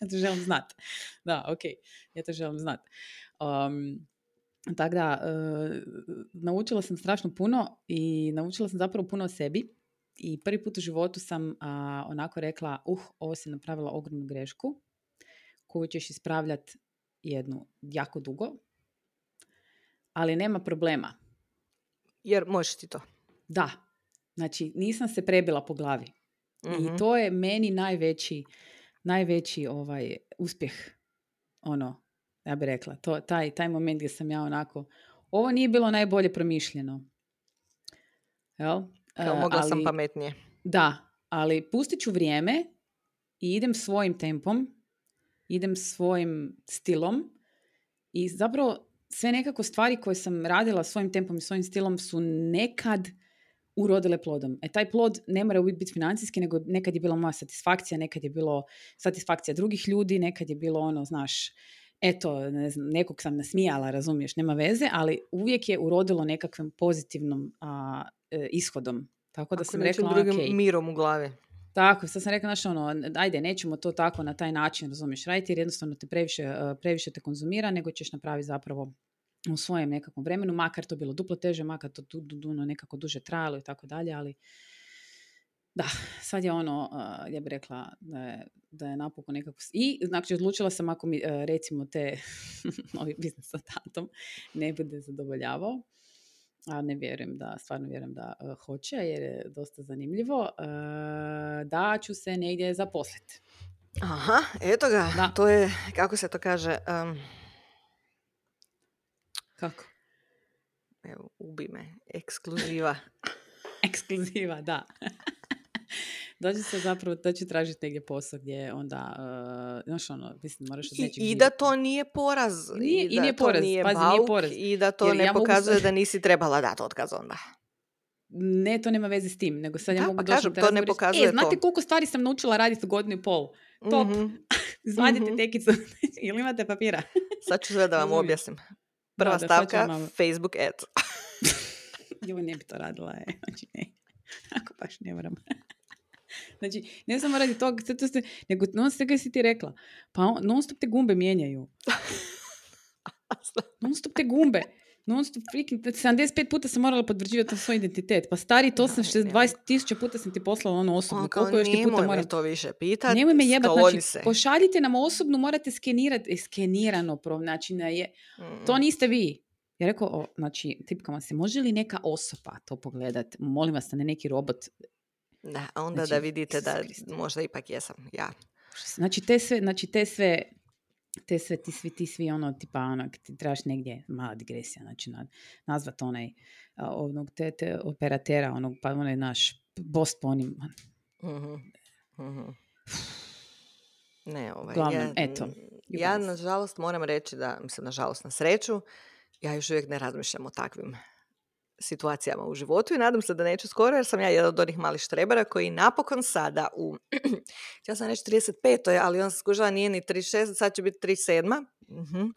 ja to želim znat. Da, ok, ja to želim znat. Um, tako da, uh, naučila sam strašno puno i naučila sam zapravo puno o sebi. I prvi put u životu sam uh, onako rekla, uh, ovo si napravila ogromnu grešku koju ćeš ispravljati jednu jako dugo, ali nema problema. Jer možeš ti to. Da. Znači, nisam se prebila po glavi. I mhm. to je meni najveći, najveći ovaj uspjeh. Ono, ja bih rekla. To, taj, taj moment gdje sam ja onako, ovo nije bilo najbolje promišljeno. Jel? Kao mogla ali, sam pametnije. Da, ali pustit ću vrijeme i idem svojim tempom, idem svojim stilom i zapravo sve nekako stvari koje sam radila svojim tempom i svojim stilom su nekad urodile plodom. E taj plod ne mora biti financijski, nego nekad je bila moja satisfakcija, nekad je bilo satisfakcija drugih ljudi, nekad je bilo ono, znaš, eto, ne znam, nekog sam nasmijala, razumiješ, nema veze, ali uvijek je urodilo nekakvim pozitivnom a, e, ishodom. Tako da Ako sam rekla, drugim mirom u glavi. Tako, sad sam rekla, znaš, ono, ajde, nećemo to tako na taj način, razumiješ, raditi jer jednostavno te previše, uh, previše te konzumira, nego ćeš napraviti zapravo u svojem nekakvom vremenu, makar to bilo duplo teže, makar to du, du, nekako duže trajalo i tako dalje, ali da, sad je ono, uh, ja bih rekla da je, da je napokon nekako... I, znači, odlučila sam ako mi, uh, recimo, te novi biznis sa tatom ne bude zadovoljavao, a ne vjerujem da, stvarno vjerujem da uh, hoće jer je dosta zanimljivo, uh, da ću se negdje zaposliti. Aha, eto ga, da. to je, kako se to kaže, um, kako? Evo, ubi me, ekskluziva. ekskluziva, da. Dođe se zapravo, da će tražiti negdje posao gdje onda, uh, znaš ono, mislim, moraš od I, I da to nije poraz. Nije, I, da nije to poraz, nije pazi, bauk, nije poraz. I da to Jer ne ja pokazuje mogu... da nisi trebala dati otkaz onda. Ne, to nema veze s tim, nego sad ja mogu pa kažem, to ne pokazuje e, znate koliko stvari sam naučila raditi godinu i pol? Top. Mm-hmm. Zvadite mm-hmm. tekicu. Ili imate papira? sad ću sve da vam objasnim. Prva da, stavka, da, Facebook ad. Joj, ne bi to radila, je. Znači, ne. Ako baš ne moram. Znači, ne samo radi toga, to ste, nego non stop si ti rekla. Pa non stop te gumbe mijenjaju. non stop te gumbe non stop freaking, 75 puta sam morala potvrđivati svoj identitet. Pa stari, to sam 20 tisuća puta sam ti poslala ono osobno. Koliko još ti puta moram... to više pitati. Nemoj me jebat, znači, pošaljite nam osobnu, morate skenirati, e, skenirano, znači, je, to mm. niste vi. Ja rekao, o, znači, tipkama se, može li neka osoba to pogledat? Molim vas, ne neki robot. Da, onda znači, da vidite da možda ipak jesam ja. Znači, te sve, znači, te sve te sve, ti svi, ti svi ono, tipa, onak, ti trebaš negdje, mala digresija, znači, nazvat onaj, onog, te, te operatera, onog, pa onaj naš boss po onim. uh Ne, ovaj, Glavnom, ja, eto. Ja, nažalost, moram reći da, mislim, nažalost, na sreću, ja još uvijek ne razmišljam o takvim situacijama u životu i nadam se da neću skoro jer sam ja jedan od onih malih štrebera koji napokon sada u, ja sam reći 35. ali on se skužava nije ni 36, sad će biti 37. uh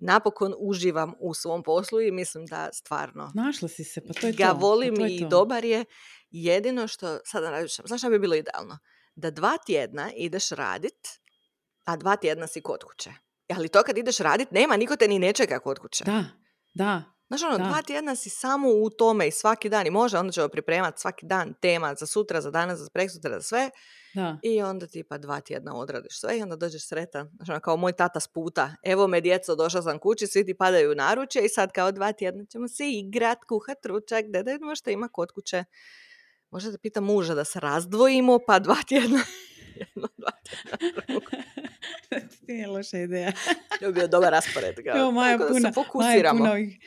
Napokon uživam u svom poslu i mislim da stvarno Našla si se, pa to je ga to. volim pa to i dobar je. Jedino što, sada razmišljam, znaš šta bi bilo idealno? Da dva tjedna ideš radit, a dva tjedna si kod kuće. Ali to kad ideš radit, nema, niko te ni ne čeka kod kuće. Da, da. Znaš, ono, dva tjedna si samo u tome i svaki dan i može, onda ćemo pripremati svaki dan tema za sutra, za danas, za preksutra, za sve. Da. I onda ti pa dva tjedna odradiš sve i onda dođeš sretan. Znaš, ono, kao moj tata s puta. Evo me djeco, došla sam kući, svi ti padaju u naručje i sad kao dva tjedna ćemo se igrat, kuhat ručak, da da što ima kod kuće. Možda da pita muža da se razdvojimo, pa dva tjedna. Jedno, dva tjedna. Nije loša ideja. to bi bio dobar raspored. Evo, Maja, puna, Maja puno ovih,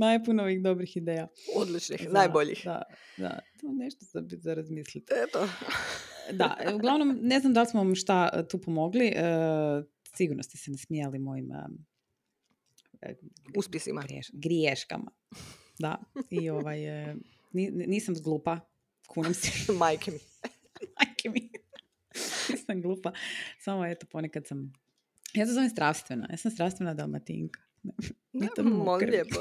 Maja puno ovih dobrih ideja. Odličnih, za, najboljih. Da, da. To nešto za, za razmisliti. Eto. da, uglavnom, ne znam da li smo vam šta e, tu pomogli. E, sigurno ste se nasmijali mojim e, uspjesima. Griješ, griješkama. Da, i ovaj, e, nisam glupa. Kunem se. Majke mi. Majke mi. Nisam glupa. Samo eto, ponekad sam... Ja se zovem strastvena. Ja sam strastvena dalmatinka. Ne, mogu lijepo.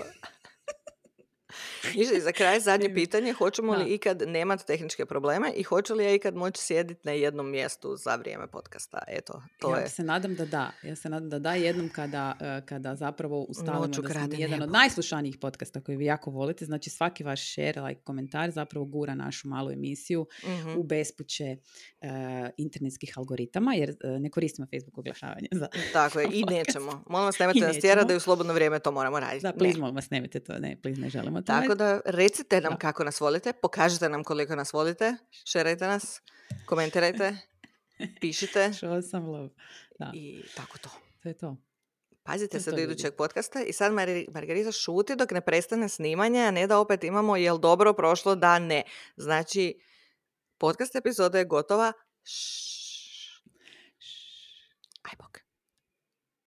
I za kraj zadnje pitanje, hoćemo li ikad nemati tehničke probleme i hoću li ja ikad moći sjediti na jednom mjestu za vrijeme podcasta? Eto, to ja se nadam da da. Ja se nadam da da jednom kada, e, kada zapravo ustalimo da sam jedan od najslušanijih podcasta koji vi jako volite. Znači svaki vaš share, like, komentar zapravo gura našu malu emisiju mm u bespuće uh, internetskih algoritama jer uh, ne koristimo Facebook oglašavanje. Za Tako je, i nećemo. Molim vas, nemojte nas tjera da u slobodno vrijeme to moramo raditi. Da, please, molim vas, nemojte to, ne, please, ne želimo to. Tako da recite nam kako nas volite, pokažite nam koliko nas volite, šerajte nas, komentirajte, pišite. Show some love. Da. I tako to. To je to. Pazite se do idućeg podcasta i sad Margarita šuti dok ne prestane snimanje, a ne da opet imamo jel dobro prošlo, da ne. Znači, podcast epizoda je gotova. Aj bok.